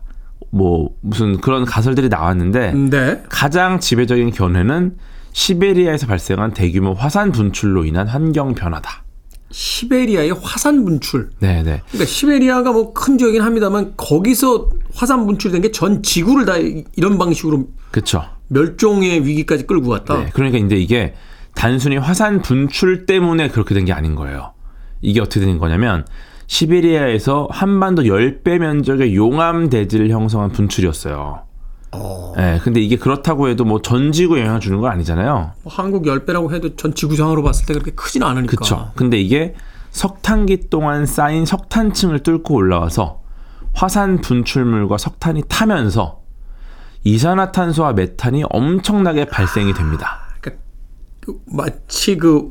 뭐 무슨 그런 가설들이 나왔는데 네. 가장 지배적인 견해는 시베리아에서 발생한 대규모 화산 분출로 인한 환경 변화다. 시베리아의 화산 분출. 네, 네. 그러니까 시베리아가 뭐 큰 지역이긴 합니다만 거기서 화산 분출된 게 전 지구를 다 이런 방식으로 그렇죠. 멸종의 위기까지 끌고 왔다. 네, 그러니까 이제 이게 단순히 화산 분출 때문에 그렇게 된 게 아닌 거예요. 이게 어떻게 된 거냐면 시베리아에서 한반도 10배 면적의 용암 대지를 형성한 분출이었어요. 네, 근데 이게 그렇다고 해도 뭐 전 지구에 영향을 주는 건 아니잖아요. 뭐 한국 10배라고 해도 전 지구상으로 봤을 때 그렇게 크지는 않으니까. 그렇죠. 근데 이게 석탄기 동안 쌓인 석탄층을 뚫고 올라와서 화산 분출물과 석탄이 타면서 이산화탄소와 메탄이 엄청나게 발생이 됩니다. 그러니까 그 마치 그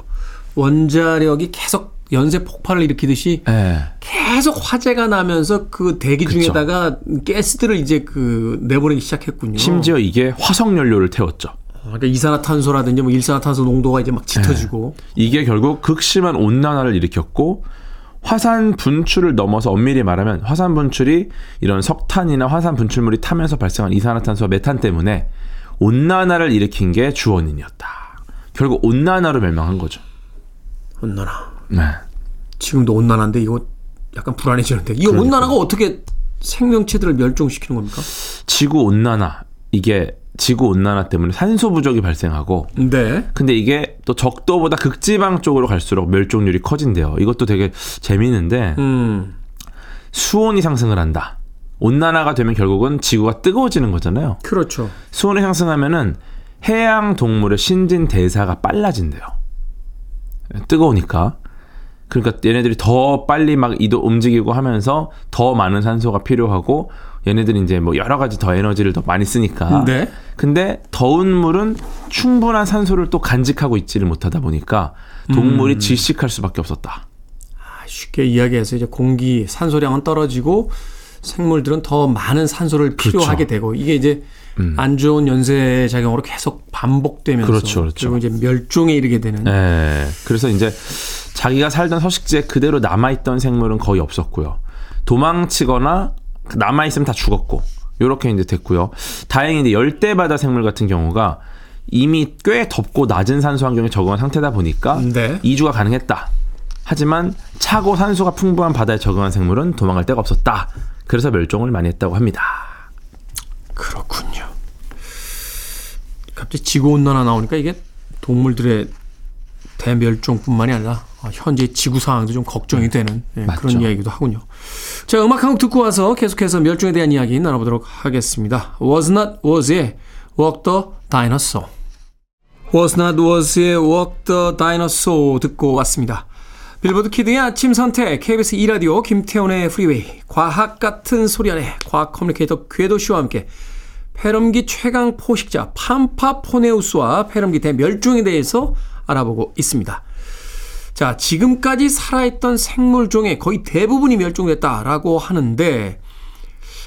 원자력이 계속 연쇄 폭발을 일으키듯이 네. 계속 화재가 나면서 그 대기 그쵸. 중에다가 가스들을 이제 그 내보내기 시작했군요. 심지어 이게 화석 연료를 태웠죠. 그러니까 이산화탄소라든지 뭐 일산화탄소 농도가 이제 막 짙어지고 이게 결국 극심한 온난화를 일으켰고 화산 분출을 넘어서 엄밀히 말하면 화산 분출이 이런 석탄이나 화산 분출물이 타면서 발생한 이산화탄소와 메탄 때문에 온난화를 일으킨 게 주원인이었다. 결국 온난화로 멸망한 거죠. 온난화. 네. 지금도 온난화인데 이거 약간 불안해지는데 이 온난화가 어떻게 생명체들을 멸종시키는 겁니까? 지구 온난화 이게 지구 온난화 때문에 산소 부족이 발생하고 네. 근데 이게 또 적도보다 극지방 쪽으로 갈수록 멸종률이 커진대요. 이것도 되게 재미있는데 음. 수온이 상승을 한다. 온난화가 되면 결국은 지구가 뜨거워지는 거잖아요. 그렇죠. 수온이 상승하면은 해양 동물의 신진 대사가 빨라진대요. 뜨거우니까. 그러니까 얘네들이 더 빨리 막 이도 움직이고 하면서 더 많은 산소가 필요하고 얘네들이 이제 뭐 여러 가지 더 에너지를 더 많이 쓰니까. 네. 근데 더운 물은 충분한 산소를 또 간직하고 있지를 못하다 보니까 동물이 음. 질식할 수밖에 없었다. 쉽게 이야기해서 이제 공기 산소량은 떨어지고 생물들은 더 많은 산소를 필요하게 되고 이게 이제 안 좋은 연쇄 작용으로 계속 반복되면서 그렇죠, 그렇죠. 그리고 이제 멸종에 이르게 되는 예. 그래서 이제 자기가 살던 서식지에 그대로 남아 있던 생물은 거의 없었고요. 도망치거나 남아 있으면 다 죽었고, 요렇게 이제 됐고요. 다행히 이제 열대바다 생물 같은 경우가 이미 꽤 덥고 낮은 산소 환경에 적응한 상태다 보니까 네. 이주가 가능했다. 하지만 차고 산소가 풍부한 바다에 적응한 생물은 도망갈 데가 없었다. 그래서 멸종을 많이 했다고 합니다. 그렇군요. 갑자기 지구온난화 나오니까 이게 동물들의 대멸종뿐만이 아니라 아, 현재 지구 상황도 좀 걱정이 되는 예, 맞죠. 그런 이야기도 하군요. 자, 음악 한 곡 듣고 와서 계속해서 멸종에 대한 이야기 나눠보도록 하겠습니다. Was Not Was의 Walk the Dinosaur. Was Not Was의 Walk the Dinosaur 듣고 왔습니다. Billboard Kid의 아침 선택 KBS 2라디오 김태훈의 Freeway 과학 같은 소리 하네 과학 communicator 궤도씨와 함께 페름기 최강 포식자 팜파포네우스와 페름기 대멸종에 대해서 알아보고 있습니다. 자, 지금까지 살아있던 생물 중에 거의 대부분이 멸종됐다라고 하는데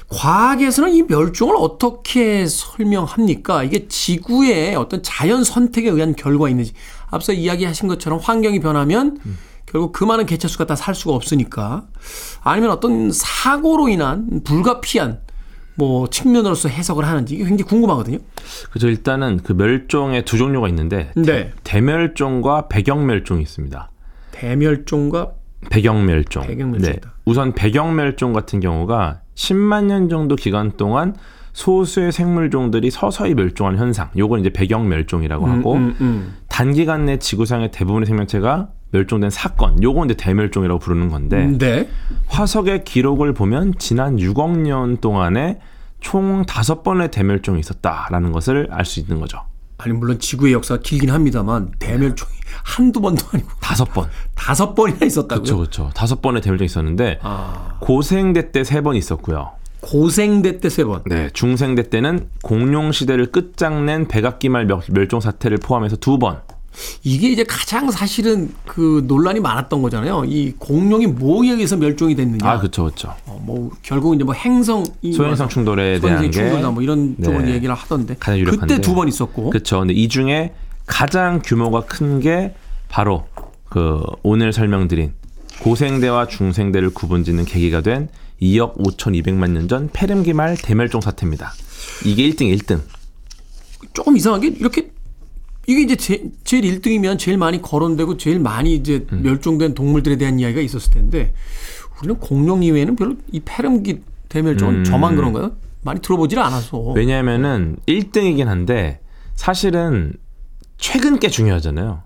과학에서는 이 멸종을 어떻게 설명합니까? 이게 지구의 어떤 자연 선택에 의한 결과인지 앞서 이야기하신 것처럼 환경이 변하면 결국 그 많은 개체 수가 다 살 수가 없으니까 아니면 어떤 사고로 인한 불가피한 뭐 측면으로서 해석을 하는지 이게 굉장히 궁금하거든요. 그래서 일단은 그 멸종의 두 종류가 있는데 네. 대 멸종과 배경멸종이 있습니다. 대멸종과 배경멸종. 배경멸종이다. 우선 배경멸종 같은 경우가 10만 년 정도 기간 동안 소수의 생물종들이 서서히 멸종하는 현상. 요건 이제 배경멸종이라고 하고 음, 음. 단기간 내 지구상의 대부분의 생명체가 멸종된 사건. 요건 이제 대멸종이라고 부르는 건데 네. 화석의 기록을 보면 지난 6억 년 동안에 총 다섯 번의 대멸종이 있었다라는 것을 알 수 있는 거죠. 아니 물론 지구의 역사가 길긴 합니다만 대멸종이 한두 번도 아니고 다섯 번. 다섯 번이나 있었다고요. 그렇죠, 그렇죠. 다섯 번의 대멸종이 있었는데 아, 고생대 때 세 번 있었고요. 고생대 때 세 번. 네, 중생대 때는 공룡 시대를 끝장낸 백악기말 멸- 멸종 사태를 포함해서 두 번. 이게 이제 가장 사실은 그 논란이 많았던 거잖아요. 이 공룡이 뭐에 의해서 멸종이 됐느냐. 아, 그렇죠, 그렇죠. 어, 뭐 결국 이제 뭐 행성 소행성 충돌에 대한 충돌이나 뭐 이런 네. 쪽으로 얘기를 하던데 가장 유력한데. 그때 두 번 있었고 그렇죠. 근데 이 중에 가장 규모가 큰 게 바로 그 오늘 설명드린 고생대와 중생대를 구분짓는 계기가 된 2억 5,200만 년 전 페름기말 대멸종 사태입니다. 이게 1등 1등. 조금 이상한 게 이렇게 이게 이제 제, 제일 1등이면 제일 많이 거론되고 제일 많이 이제 음. 멸종된 동물들에 대한 이야기가 있었을 텐데 우리는 공룡 이외에는 별로 이 페름기 대멸종은 음. 저만 그런가요? 많이 들어보질 않아서. 왜냐하면은 1등이긴 한데 사실은 최근 게 중요하잖아요.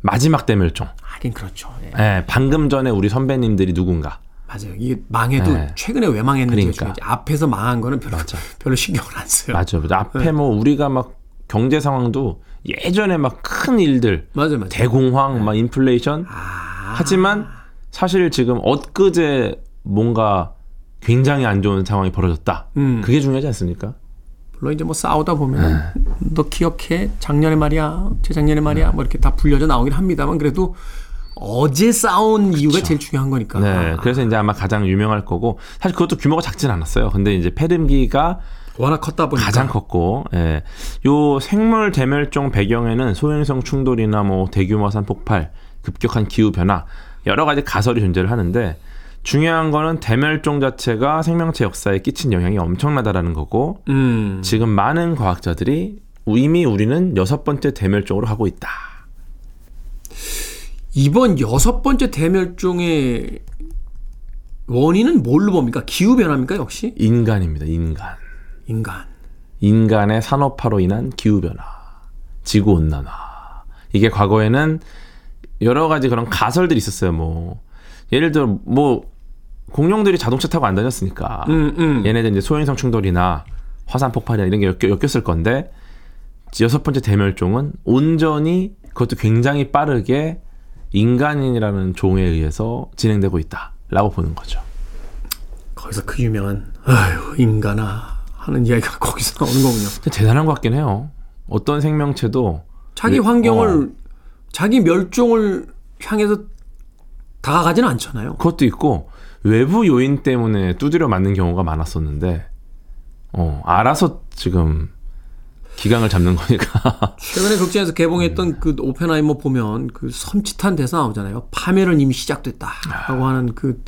마지막 대멸종. 하긴 그렇죠. 예. 예, 방금 전에 우리 선배님들이 누군가. 맞아요. 이게 망해도 네. 최근에 왜 망했는지가 그러니까. 앞에서 망한 거는 별로 별로 신경을 안 써요. 맞아요. 앞에 뭐 우리가 막 경제 상황도 예전에 막 큰 일들, 맞아요, 맞아요. 대공황, 막 인플레이션. 하지만 사실 지금 엊그제 뭔가 굉장히 안 좋은 상황이 벌어졌다. 음. 그게 중요하지 않습니까? 물론 이제 뭐 싸우다 보면 네. 너 기억해 작년에 말이야 재작년에 말이야 뭐 이렇게 다 불려져 나오긴 합니다만 그래도 어제 싸운 이유가 제일 중요한 거니까. 네. 그래서 이제 아마 가장 유명할 거고 사실 그것도 규모가 작진 않았어요. 근데 이제 페름기가 워낙 컸다 보니까 가장 컸고, 예. 요 생물 대멸종 배경에는 소행성 충돌이나 뭐 대규모 화산 폭발, 급격한 기후 변화 여러 가지 가설이 존재를 하는데 중요한 거는 대멸종 자체가 생명체 역사에 끼친 영향이 엄청나다라는 거고 음. 지금 많은 과학자들이 이미 우리는 여섯 번째 대멸종으로 하고 있다. 이번 여섯 번째 대멸종의 원인은 뭘로 봅니까? 기후 변화입니까 역시? 인간입니다. 인간. 인간. 인간의 산업화로 인한 기후 변화, 지구 온난화. 이게 과거에는 여러 가지 그런 가설들이 있었어요. 뭐 예를 들어 뭐 공룡들이 자동차 타고 안 다녔으니까 음, 음. 얘네들 이제 소행성 충돌이나 화산 폭발이나 이런 게 엮여, 엮였을 건데 여섯 번째 대멸종은 온전히 그것도 굉장히 빠르게 인간인이라는 종에 의해서 진행되고 있다라고 보는 거죠. 거기서 그 유명한 아유 인간아 하는 이야기가 거기서 나오는 거군요. 대단한 것 같긴 해요. 어떤 생명체도 자기 왜- 환경을 어. 자기 멸종을 향해서 다가가지는 않잖아요. 그것도 있고 외부 요인 때문에 두드려 맞는 경우가 많았었는데 어 알아서 지금 기강을 잡는 거니까 최근에 극장에서 개봉했던 그 오펜하이머 보면 그 섬찟한 대사 나오잖아요. 파멸은 이미 시작됐다라고 하는 그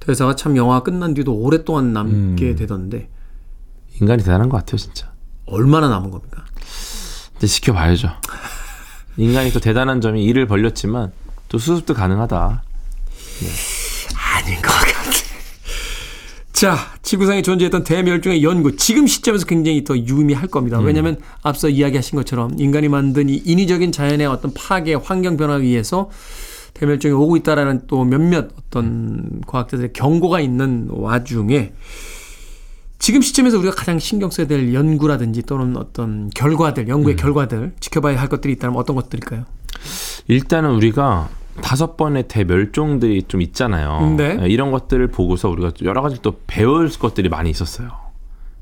대사가 참 영화 끝난 뒤도 오랫동안 남게 음. 되던데 인간이 대단한 것 같아요 진짜 얼마나 남은 겁니까? 이제 지켜봐야죠 인간이 또 대단한 점이 일을 벌렸지만 또 수습도 가능하다 아닌 것 같아. 자, 지구상에 존재했던 대멸종의 연구 지금 시점에서 굉장히 더 유의미할 겁니다. 왜냐하면 앞서 이야기하신 것처럼 인간이 만든 이 인위적인 자연의 어떤 파괴, 환경 변화에 의해서 대멸종이 오고 있다라는 또 몇몇 어떤 과학자들의 경고가 있는 와중에 지금 시점에서 우리가 가장 신경 써야 될 연구라든지 또는 어떤 결과들, 연구의 결과들 지켜봐야 할 것들이 있다면 어떤 것들일까요? 일단은 우리가 다섯 번의 대멸종들이 좀 있잖아요. 네. 예, 이런 것들을 보고서 우리가 여러 가지 또 배울 것들이 많이 있었어요.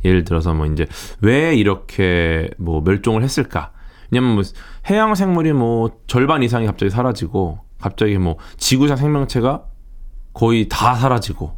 예를 들어서 뭐 이제 왜 이렇게 뭐 멸종을 했을까? 왜냐면 뭐 해양 생물이 뭐 절반 이상이 갑자기 사라지고 갑자기 뭐 지구상 생명체가 거의 다 사라지고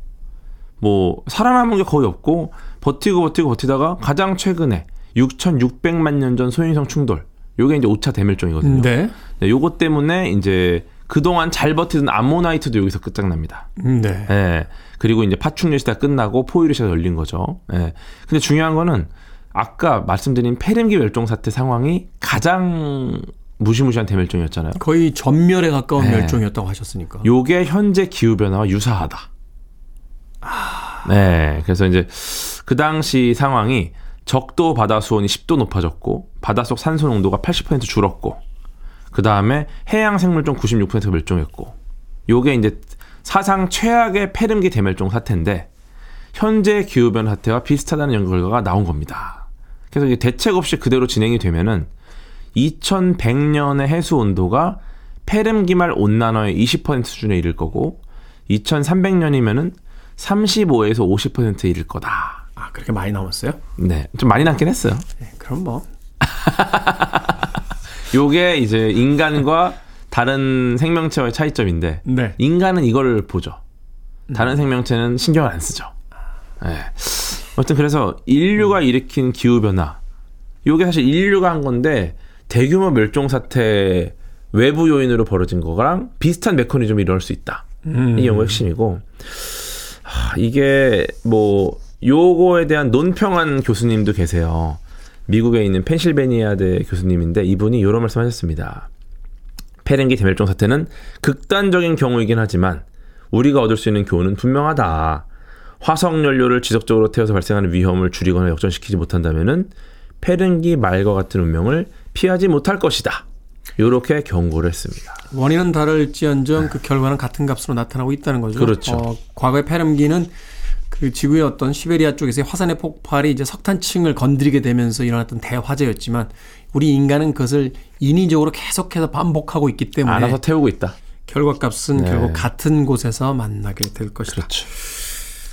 뭐 살아남은 게 거의 없고 버티고 버티고 버티다가 가장 최근에 6,600만 년 전 소행성 충돌. 요게 이제 5차 대멸종이거든요. 네. 네, 요것 때문에 이제 그동안 잘 버티던 암모나이트도 여기서 끝장납니다. 네. 예. 그리고 이제 파충류 시대가 끝나고 포유류 시대가 열린 거죠. 예. 근데 중요한 거는 아까 말씀드린 페름기 멸종 사태 상황이 가장 무시무시한 대멸종이었잖아요. 거의 전멸에 가까운 네. 멸종이었다고 하셨으니까. 요게 현재 기후 변화와 유사하다. 네. 그래서 이제 그 당시 상황이 적도 바다 수온이 10도 높아졌고 바닷속 산소 농도가 80% 줄었고 그 다음에 해양 생물종 96%가 멸종했고 요게 이제 사상 최악의 페름기 대멸종 사태인데 현재 기후 변화 사태와 비슷하다는 연구 결과가 나온 겁니다. 그래서 이게 대책 없이 그대로 진행이 되면은 2100년의 해수 온도가 페름기 말 온난화의 20% 수준에 이를 거고 2300년이면은 35에서 50%에 이를 거다. 아, 그렇게 많이 남았어요? 네, 좀 많이 남긴 했어요. 네, 그럼 뭐. 요게 이제 인간과 다른 생명체와의 차이점인데 네. 인간은 이걸 보죠. 다른 생명체는 신경을 안 쓰죠. 네. 어쨌든 그래서 인류가 일으킨 기후 변화, 요게 사실 인류가 한 건데 대규모 멸종 사태 외부 요인으로 벌어진 거랑 비슷한 메커니즘이 일어날 수 있다. 이 연구 핵심이고 하, 이게 뭐 요거에 대한 논평한 교수님도 계세요. 미국에 있는 펜실베니아대 교수님인데 이분이 이런 말씀하셨습니다. 페렌기 대멸종 사태는 극단적인 경우이긴 하지만 우리가 얻을 수 있는 교훈은 분명하다. 화석 연료를 지속적으로 태워서 발생하는 위험을 줄이거나 역전시키지 못한다면은 페른기 말과 같은 운명을 피하지 못할 것이다. 이렇게 경고를 했습니다. 원인은 다를지언정 그 결과는 같은 값으로 나타나고 있다는 거죠. 그렇죠. 어, 과거의 페름기는 그 지구의 어떤 시베리아 쪽에서의 화산의 폭발이 이제 석탄층을 건드리게 되면서 일어났던 대화재였지만 우리 인간은 그것을 인위적으로 계속해서 반복하고 있기 때문에 알아서 태우고 있다. 결과값은 네. 결국 같은 곳에서 만나게 될 것이다. 그렇죠.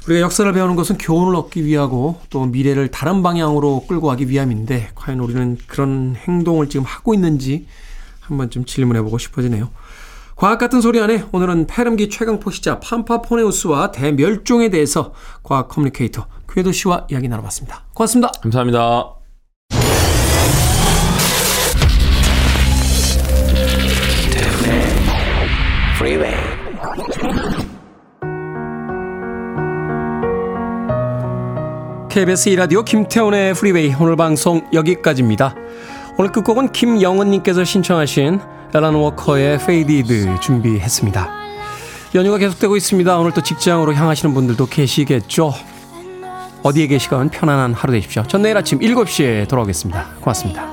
우리가 역사를 배우는 것은 교훈을 얻기 위함이고 또 미래를 다른 방향으로 끌고 가기 위함인데 과연 우리는 그런 행동을 지금 하고 있는지 한 번쯤 질문해보고 싶어지네요. 과학 같은 소리 하네 오늘은 페름기 최강 포식자 팜파포네우스와 대멸종에 대해서 과학 communicator 궤도 씨와 이야기 나눠봤습니다. 고맙습니다. 감사합니다. KBS 2라디오 김태훈의 Freeway 오늘 방송 여기까지입니다. 오늘 끝곡은 김영은님께서 신청하신 Alan Walker의 Faded 준비했습니다. 연휴가 계속되고 있습니다. 오늘 또 직장으로 향하시는 분들도 계시겠죠. 어디에 계시건 편안한 하루 되십시오. 전 내일 아침 7시에 돌아오겠습니다. 고맙습니다.